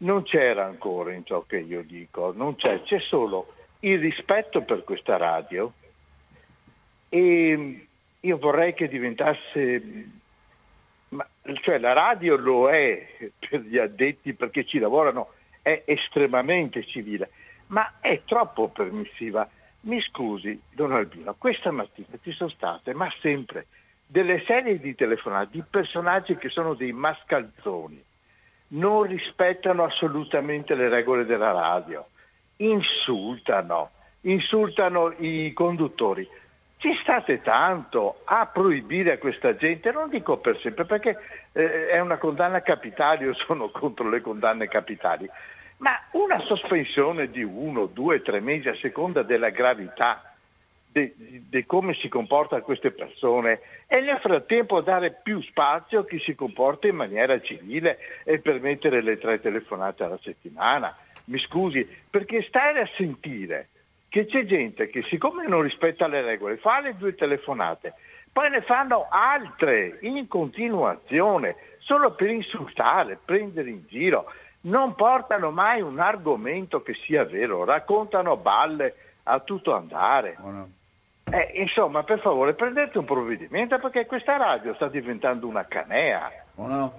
Non c'era ancora in ciò che io dico, non c'è, c'è solo il rispetto per questa radio, e io vorrei che diventasse, ma, cioè la radio lo è per gli addetti perché ci lavorano, è estremamente civile, ma è troppo permissiva. Mi scusi, Don Albino, questa mattina ci sono state, ma sempre, delle serie di telefonate di personaggi che sono dei mascalzoni, non rispettano assolutamente le regole della radio, insultano, insultano i conduttori. Ci state tanto a proibire a questa gente, non dico per sempre perché eh, è una condanna capitale, io sono contro le condanne capitali, ma una sospensione di uno, due, tre mesi a seconda della gravità di come si comportano queste persone e nel frattempo dare più spazio a chi si comporta in maniera civile e permettere le tre telefonate alla settimana. Mi scusi, perché stare a sentire che c'è gente che siccome non rispetta le regole fa le due telefonate, poi ne fanno altre in continuazione solo per insultare, prendere in giro, non portano mai un argomento che sia vero, raccontano balle a tutto andare. Oh. Eh, insomma, per favore, prendete un provvedimento perché questa radio sta diventando una canea. Oh no.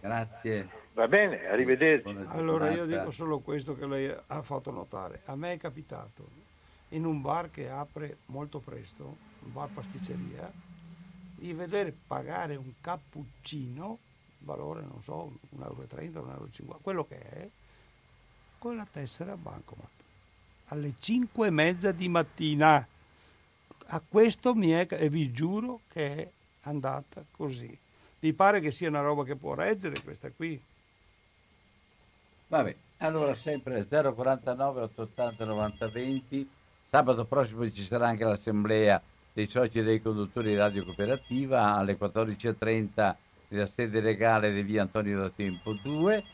Grazie. Va bene, arrivederci. Allora io dico solo questo che lei ha fatto notare. A me è capitato in un bar che apre molto presto, un bar pasticceria, di vedere pagare un cappuccino, valore non so, 1,30 euro, 1,50 euro, quello che è, con la tessera bancomat alle 5 e mezza di mattina. A questo mi è, e vi giuro che è andata così. Vi pare che sia una roba che può reggere questa qui? Vabbè, allora sempre 049 880 90 20. Sabato prossimo ci sarà anche l'assemblea dei soci e dei conduttori di Radio Cooperativa alle 14.30 nella sede legale di via Antonio da Tempo 2.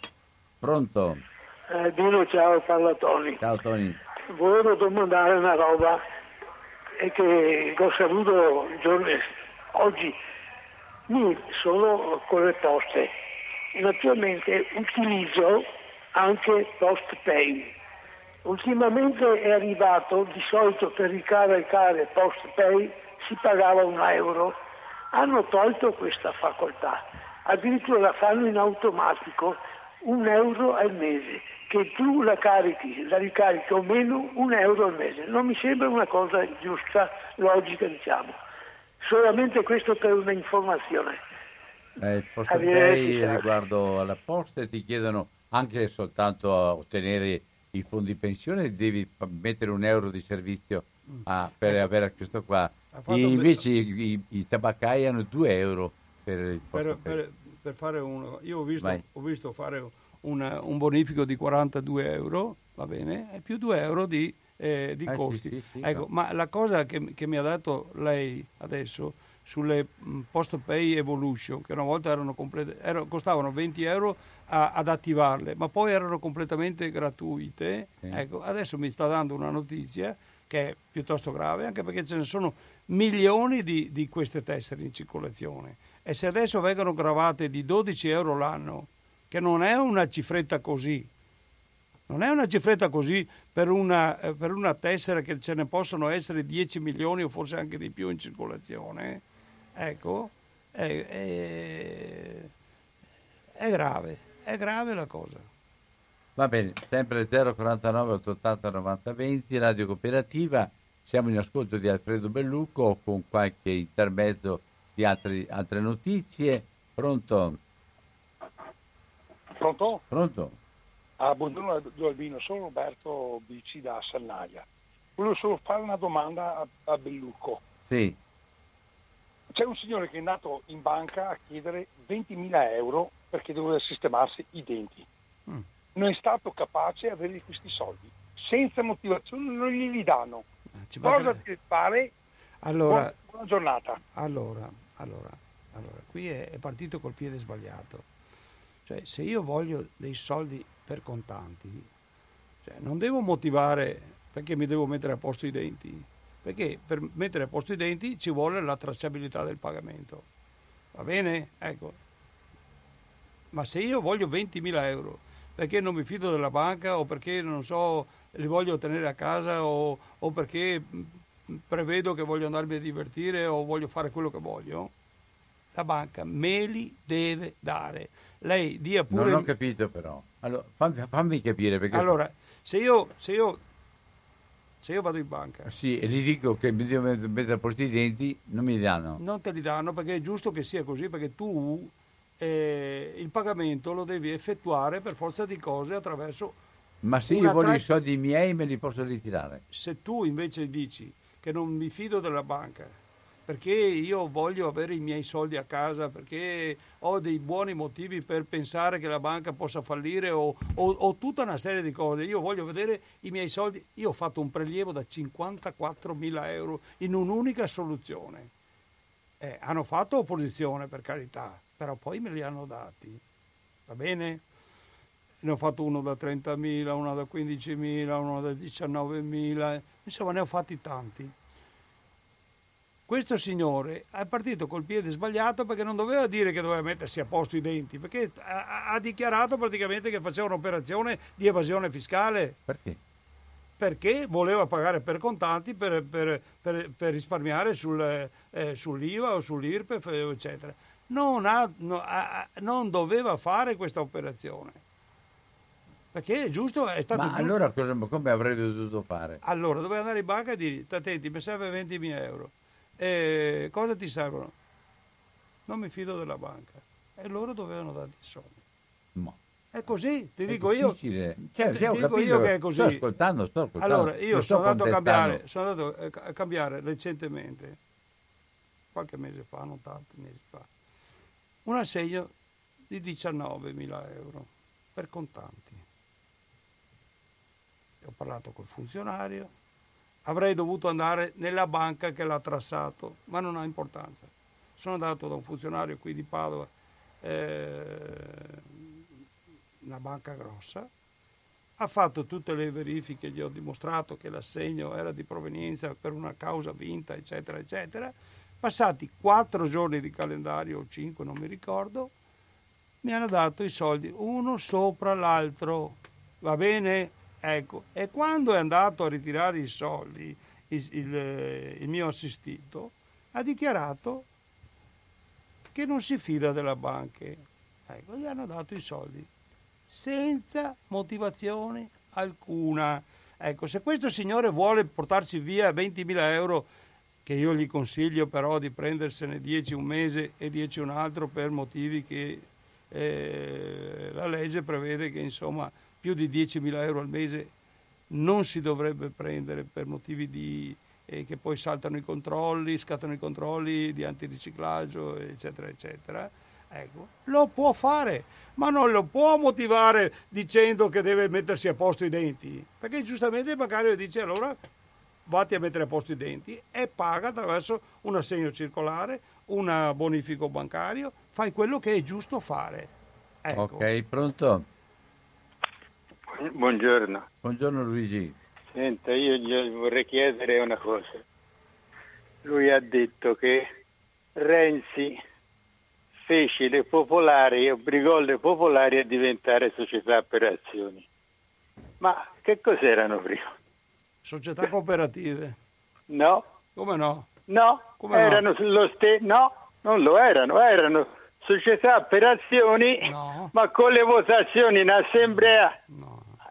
Pronto? Eh, Dino, ciao, parla Tony. Ciao Tony volevo domandare una roba e che ho saputo giorni, oggi. Mi sono con le poste. Naturalmente utilizzo anche Post Pay. Ultimamente è arrivato, di solito per ricaricare Post Pay si pagava un euro. Hanno tolto questa facoltà, addirittura la fanno in automatico, un euro al mese che tu la carichi, la ricarichi o meno un euro al mese. Non mi sembra una cosa giusta, logica diciamo. Solamente questo per un'informazione. Eh, il posto riguardo alla posta ti chiedono anche soltanto a ottenere i fondi pensione devi mettere un euro di servizio a, per ecco. avere questo qua. Invece i, i, i, tabaccai hanno 2 euro per il per, per, per, fare uno. Io ho visto, ho visto fare un, un, bonifico di 42 euro, va bene, e più 2 euro di, eh, di eh, costi. Sì, sì, sì, ecco. Ma la cosa che, che, mi ha dato lei adesso sulle mh, Post Pay Evolution, che una volta erano complete, erano, costavano 20 euro a, ad attivarle, ma poi erano completamente gratuite, ecco, adesso mi sta dando una notizia che è piuttosto grave, anche perché ce ne sono milioni di, di queste tessere in circolazione. E se adesso vengono gravate di 12 euro l'anno, che non è una cifretta così. Non è una cifretta così per una, eh, per una tessera che ce ne possono essere 10 milioni o forse anche di più in circolazione. Ecco, è, è, è grave, è grave la cosa. Va bene, sempre 049 880 90 20, Radio Cooperativa. Siamo in ascolto di Alfredo Bellucco con qualche intermezzo di altri, altre notizie. Pronto? Pronto? Pronto. Ah, buongiorno Albino, sono Roberto Bici da Sannaia. Volevo solo fare una domanda a, a Bellucco. Sì. C'è un signore che è andato in banca a chiedere 20.000 euro perché doveva sistemarsi i denti. Mm. Non è stato capace di avere questi soldi. Senza motivazione non glieli danno. Ci Cosa ti pare? Allora, buona, buona giornata. Allora, allora, allora, qui è, è partito col piede sbagliato cioè, se io voglio dei soldi per contanti, cioè, non devo motivare perché mi devo mettere a posto i denti, perché per mettere a posto i denti ci vuole la tracciabilità del pagamento. Va bene? Ecco. Ma se io voglio 20.000 euro perché non mi fido della banca o perché non so, li voglio tenere a casa o, o perché prevedo che voglio andarmi a divertire o voglio fare quello che voglio, la banca me li deve dare lei dia pure... Non ho capito però. Allora, fammi, fammi capire perché... Allora, se io, se io, se io vado in banca... Sì, e gli dico che mi devo mettere a posto i denti, non mi danno. Non te li danno perché è giusto che sia così, perché tu eh, il pagamento lo devi effettuare per forza di cose attraverso... Ma se io voglio tra... i soldi miei me li posso ritirare? Se tu invece dici che non mi fido della banca perché io voglio avere i miei soldi a casa, perché ho dei buoni motivi per pensare che la banca possa fallire o, o, o tutta una serie di cose. Io voglio vedere i miei soldi. Io ho fatto un prelievo da 54 mila euro in un'unica soluzione. Eh, hanno fatto opposizione per carità, però poi me li hanno dati. Va bene? Ne ho fatto uno da 30.000, uno da 15.000, uno da 19.000, insomma ne ho fatti tanti questo signore è partito col piede sbagliato perché non doveva dire che doveva mettersi a posto i denti, perché ha, ha dichiarato praticamente che faceva un'operazione di evasione fiscale. Perché? Perché voleva pagare per contanti per, per, per, per risparmiare sul, eh, sull'IVA o sull'IRPEF, eccetera. Non, ha, no, ha, non doveva fare questa operazione. Perché è giusto, è stato Ma giusto. allora come avrebbe dovuto fare? Allora, doveva andare in banca e dire, attenti, mi serve 20.000 euro e cosa ti servono? Non mi fido della banca. E loro dovevano darti i soldi. No. È così, ti È dico io. difficile. Cioè, ti dico capito, io che è così. sto ascoltando, sto ascoltando. Allora, io sono andato, a cambiare, sono andato eh, a cambiare recentemente, qualche mese fa, non tanti mesi fa, un assegno di 19.000 euro per contanti. Ho parlato col funzionario, avrei dovuto andare nella banca che l'ha trassato, ma non ha importanza. Sono andato da un funzionario qui di Padova, eh, una banca grossa, ha fatto tutte le verifiche, gli ho dimostrato che l'assegno era di provenienza per una causa vinta, eccetera, eccetera. Passati quattro giorni di calendario, o cinque, non mi ricordo, mi hanno dato i soldi uno sopra l'altro. Va bene? Ecco, e quando è andato a ritirare i soldi, il, il- il mio assistito ha dichiarato che non si fida della banca. Ecco, gli hanno dato i soldi senza motivazione alcuna. Ecco, se questo signore vuole portarsi via 20.000 euro, che io gli consiglio però di prendersene 10 un mese e 10 un altro per motivi che eh, la legge prevede che insomma più di 10.000 euro al mese non si dovrebbe prendere per motivi di, eh, che poi saltano i controlli, scattano i controlli di antiriciclaggio, eccetera, eccetera. Ecco, lo può fare, ma non lo può motivare dicendo che deve mettersi a posto i denti, perché giustamente il bancario dice allora vatti a mettere a posto i denti e paga attraverso un assegno circolare, un bonifico bancario, fai quello che è giusto fare. Ecco. Ok, pronto? Buongiorno. Buongiorno Luigi. Senta, io gli vorrei chiedere una cosa. Lui ha detto che Renzi fece le popolari, obbligò le popolari a diventare società per azioni. Ma che cos'erano prima? Società cooperative. No, Come no? no, Come no? erano lo ste- no, non lo erano, erano società per azioni, ma con le votazioni in assemblea.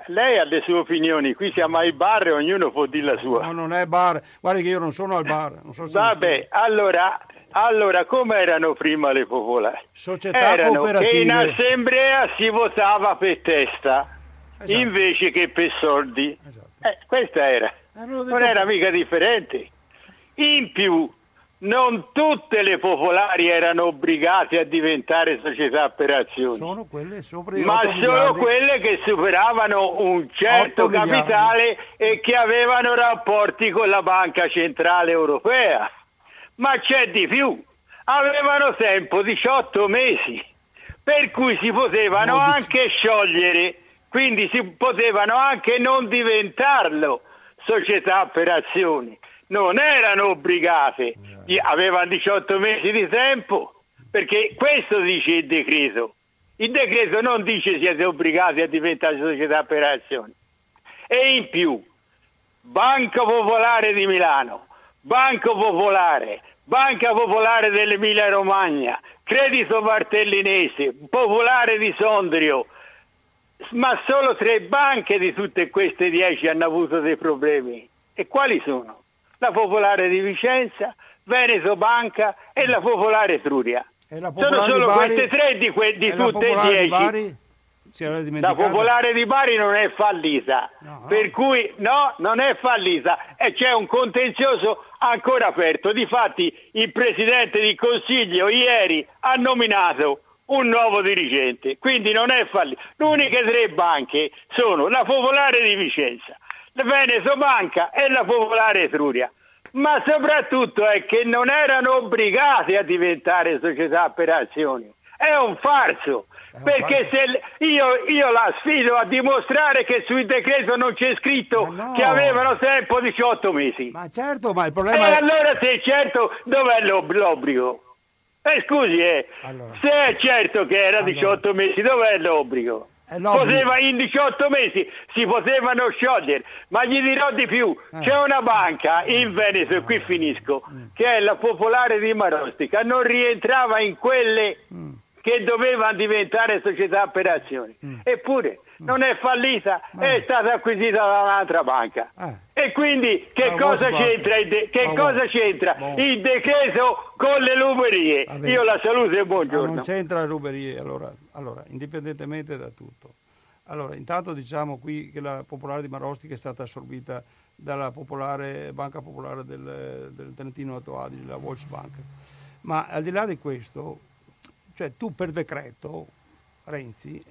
Lei ha le sue opinioni, qui siamo ai bar e ognuno può dire la sua. No, non è bar. Guardi che io non sono al bar. So Vabbè, allora, allora come erano prima le popolari? Società erano cooperative. che in assemblea si votava per testa Esatto. invece che per soldi. Eh, questa era. detto- Non era mica differente. In più, non tutte le popolari erano obbligate a diventare società per azioni. Sono quelle Ma 8 solo quelle che superavano un certo 8 miliardi. capitale e che avevano rapporti con la Banca Centrale Europea. Ma c'è di più, avevano tempo 18 mesi, per cui si potevano anche sciogliere, quindi si potevano anche non diventarlo società per azioni. Non erano obbligate, Gli- avevano 18 mesi di tempo, perché questo dice il decreto. Il decreto non dice siete obbligati a diventare società per azioni. E in più, Banca Popolare di Milano, Banco Popolare, Banca Popolare dell'Emilia Romagna, Credito Martellinese, Popolare di Sondrio, ma solo tre banche di tutte queste dieci hanno avuto dei problemi. E quali sono? La Popolare di Vicenza, Veneto Banca e la Popolare Etruria. Sono solo di Bari? queste tre di, que- di tutte e di dieci. Era La popolare di Bari non è fallita, per cui no, non è fallita e c'è un contenzioso ancora aperto. Difatti il Presidente del Consiglio ieri ha nominato un nuovo dirigente, quindi non è fallito. Le uniche tre banche sono la Popolare di Vicenza, la Veneto Banca e la Popolare Etruria. Ma soprattutto è che non erano obbligate a diventare società per azioni. È un farso. Perché se io, io, la sfido a dimostrare che sul decreto non c'è scritto no. che avevano tempo 18 mesi. Ma certo, ma il problema E è... allora se è certo, dov'è l'obbligo? Eh, scusi, eh, allora. se è certo che era 18 allora. mesi, dov'è l'obbligo? Poteva, in 18 mesi si potevano sciogliere, ma gli dirò di più: eh. c'è una banca in Veneto, e qui finisco, mm. che è la Popolare di Marostica, non rientrava in quelle mm che doveva diventare società per azioni. Mm. Eppure. Non è fallita, Ma... è stata acquisita da un'altra banca. Ah. E quindi che ah, cosa c'entra, il, de- che cosa c'entra il decreto con le ruberie? Vabbè. Io la saluto e buongiorno. Ma non c'entra le ruberie, allora, allora, indipendentemente da tutto. Allora, intanto diciamo qui che la Popolare di Marostica è stata assorbita dalla popolare, Banca Popolare del, del Trentino Alto Adige, la Volksbank. Ma al di là di questo, cioè tu per decreto, Renzi,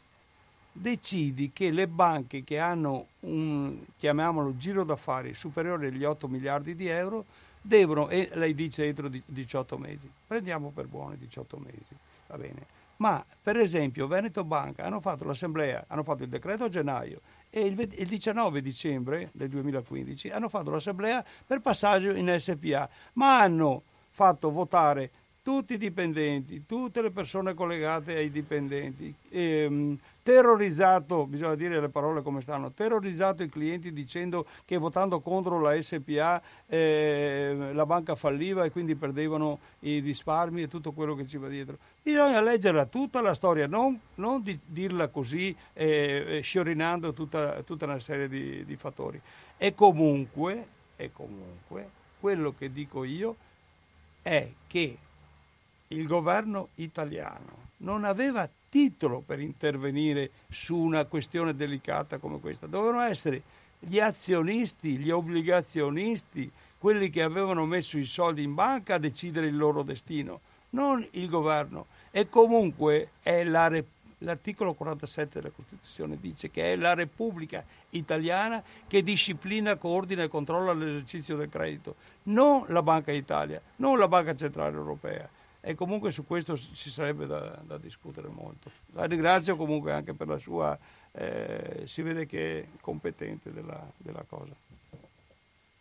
decidi che le banche che hanno un, chiamiamolo, giro d'affari superiore agli 8 miliardi di euro devono, e lei dice entro 18 mesi, prendiamo per buoni 18 mesi, va bene. Ma per esempio Veneto Banca hanno fatto l'assemblea, hanno fatto il decreto a gennaio e il, il 19 dicembre del 2015 hanno fatto l'assemblea per passaggio in SPA, ma hanno fatto votare tutti i dipendenti, tutte le persone collegate ai dipendenti, ehm, terrorizzato, bisogna dire le parole come stanno, terrorizzato i clienti dicendo che votando contro la SPA eh, la banca falliva e quindi perdevano i risparmi e tutto quello che ci va dietro. Bisogna leggerla tutta la storia, non, non di, dirla così eh, sciorinando tutta, tutta, una serie di, di fattori. E comunque, e comunque, quello che dico io è che il governo italiano non aveva titolo per intervenire su una questione delicata come questa. Dovevano essere gli azionisti, gli obbligazionisti, quelli che avevano messo i soldi in banca a decidere il loro destino, non il governo. E comunque la, l'articolo 47 della Costituzione dice che è la Repubblica italiana che disciplina, coordina e controlla l'esercizio del credito, non la Banca d'Italia, non la Banca Centrale Europea e comunque su questo ci sarebbe da, da discutere molto. La ringrazio comunque anche per la sua, eh, si vede che è competente della, della cosa.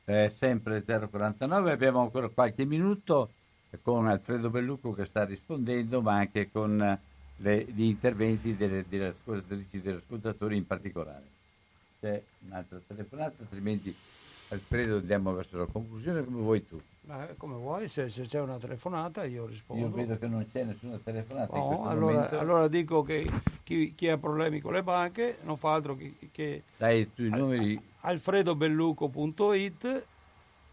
È sempre 049, abbiamo ancora qualche minuto con Alfredo Bellucco che sta rispondendo, ma anche con le, gli interventi delle, delle ascoltatrici e degli ascoltatori in particolare. C'è un'altra telefonata, altrimenti Alfredo andiamo verso la conclusione come vuoi tu. Ma come vuoi, se, se, c'è una telefonata io rispondo. Io vedo che non c'è nessuna telefonata. No, allora, allora, dico che chi, chi, ha problemi con le banche non fa altro che... che Dai tu i numeri. alfredobelluco.it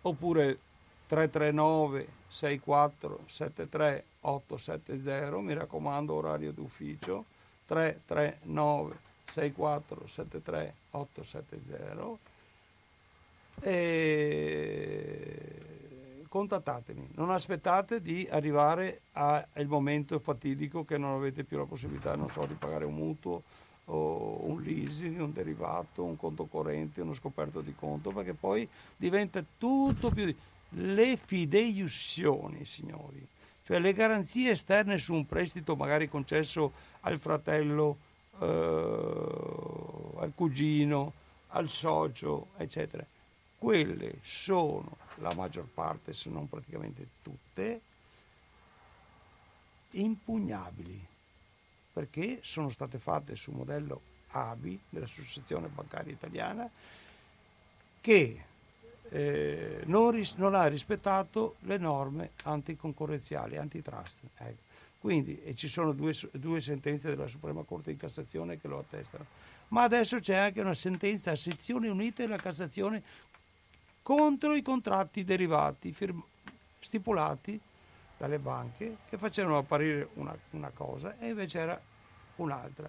oppure 339 64 73 870, mi raccomando orario d'ufficio, 339 64 73 870 e contattatemi, non aspettate di arrivare al momento fatidico che non avete più la possibilità, non so, di pagare un mutuo o un leasing, un derivato, un conto corrente, uno scoperto di conto, perché poi diventa tutto più... Le fideiussioni, signori, cioè le garanzie esterne su un prestito magari concesso al fratello, eh, al cugino, al socio, eccetera, quelle sono la maggior parte, se non praticamente tutte, impugnabili, perché sono state fatte sul modello ABI dell'Associazione Bancaria Italiana che eh, non, ris- non, ha rispettato le norme anticoncorrenziali, antitrust. Ecco. Quindi e ci sono due, due, sentenze della Suprema Corte di Cassazione che lo attestano. Ma adesso c'è anche una sentenza a sezioni unite della Cassazione contro i contratti derivati firm- stipulati dalle banche che facevano apparire una, una cosa e invece era un'altra.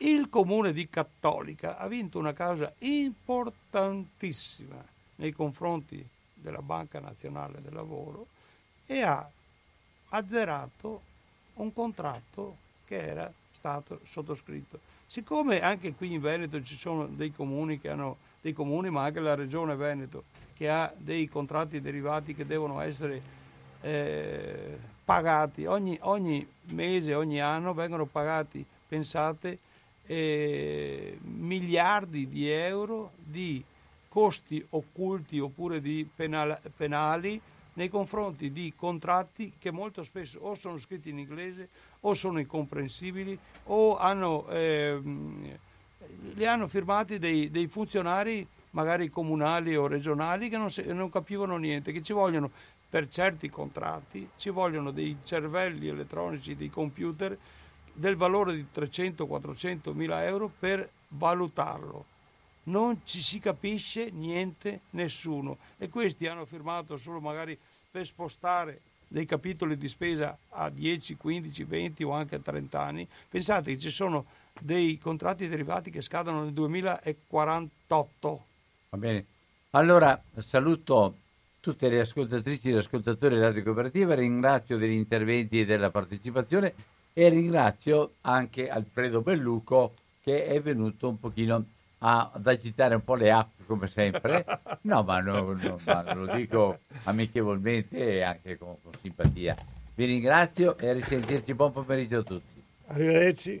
Il comune di Cattolica ha vinto una causa importantissima nei confronti della Banca Nazionale del Lavoro e ha azzerato un contratto che era stato sottoscritto. Siccome anche qui in Veneto ci sono dei comuni che hanno dei comuni, ma anche la regione Veneto che ha dei contratti derivati che devono essere eh, pagati. Ogni, ogni, mese, ogni anno vengono pagati, pensate, eh, miliardi di euro di costi occulti oppure di penal, penali nei confronti di contratti che molto spesso o sono scritti in inglese o sono incomprensibili o hanno, eh, li hanno firmati dei, dei, funzionari magari comunali o regionali che non, non capivano niente, che ci vogliono per certi contratti, ci vogliono dei cervelli elettronici, dei computer del valore di 300-400 mila euro per valutarlo non ci si capisce niente nessuno e questi hanno firmato solo magari per spostare dei capitoli di spesa a 10, 15, 20 o anche a 30 anni. Pensate che ci sono dei contratti derivati che scadono nel 2048. Va bene. Allora saluto tutte le ascoltatrici e gli ascoltatori della Radio Cooperativa, ringrazio degli interventi e della partecipazione e ringrazio anche Alfredo Belluco che è venuto un pochino a, ad agitare un po' le acque come sempre. No, ma, no, no, ma lo dico amichevolmente e anche con, con simpatia. Vi ringrazio e a risentirci. Buon pomeriggio a tutti. Arrivederci.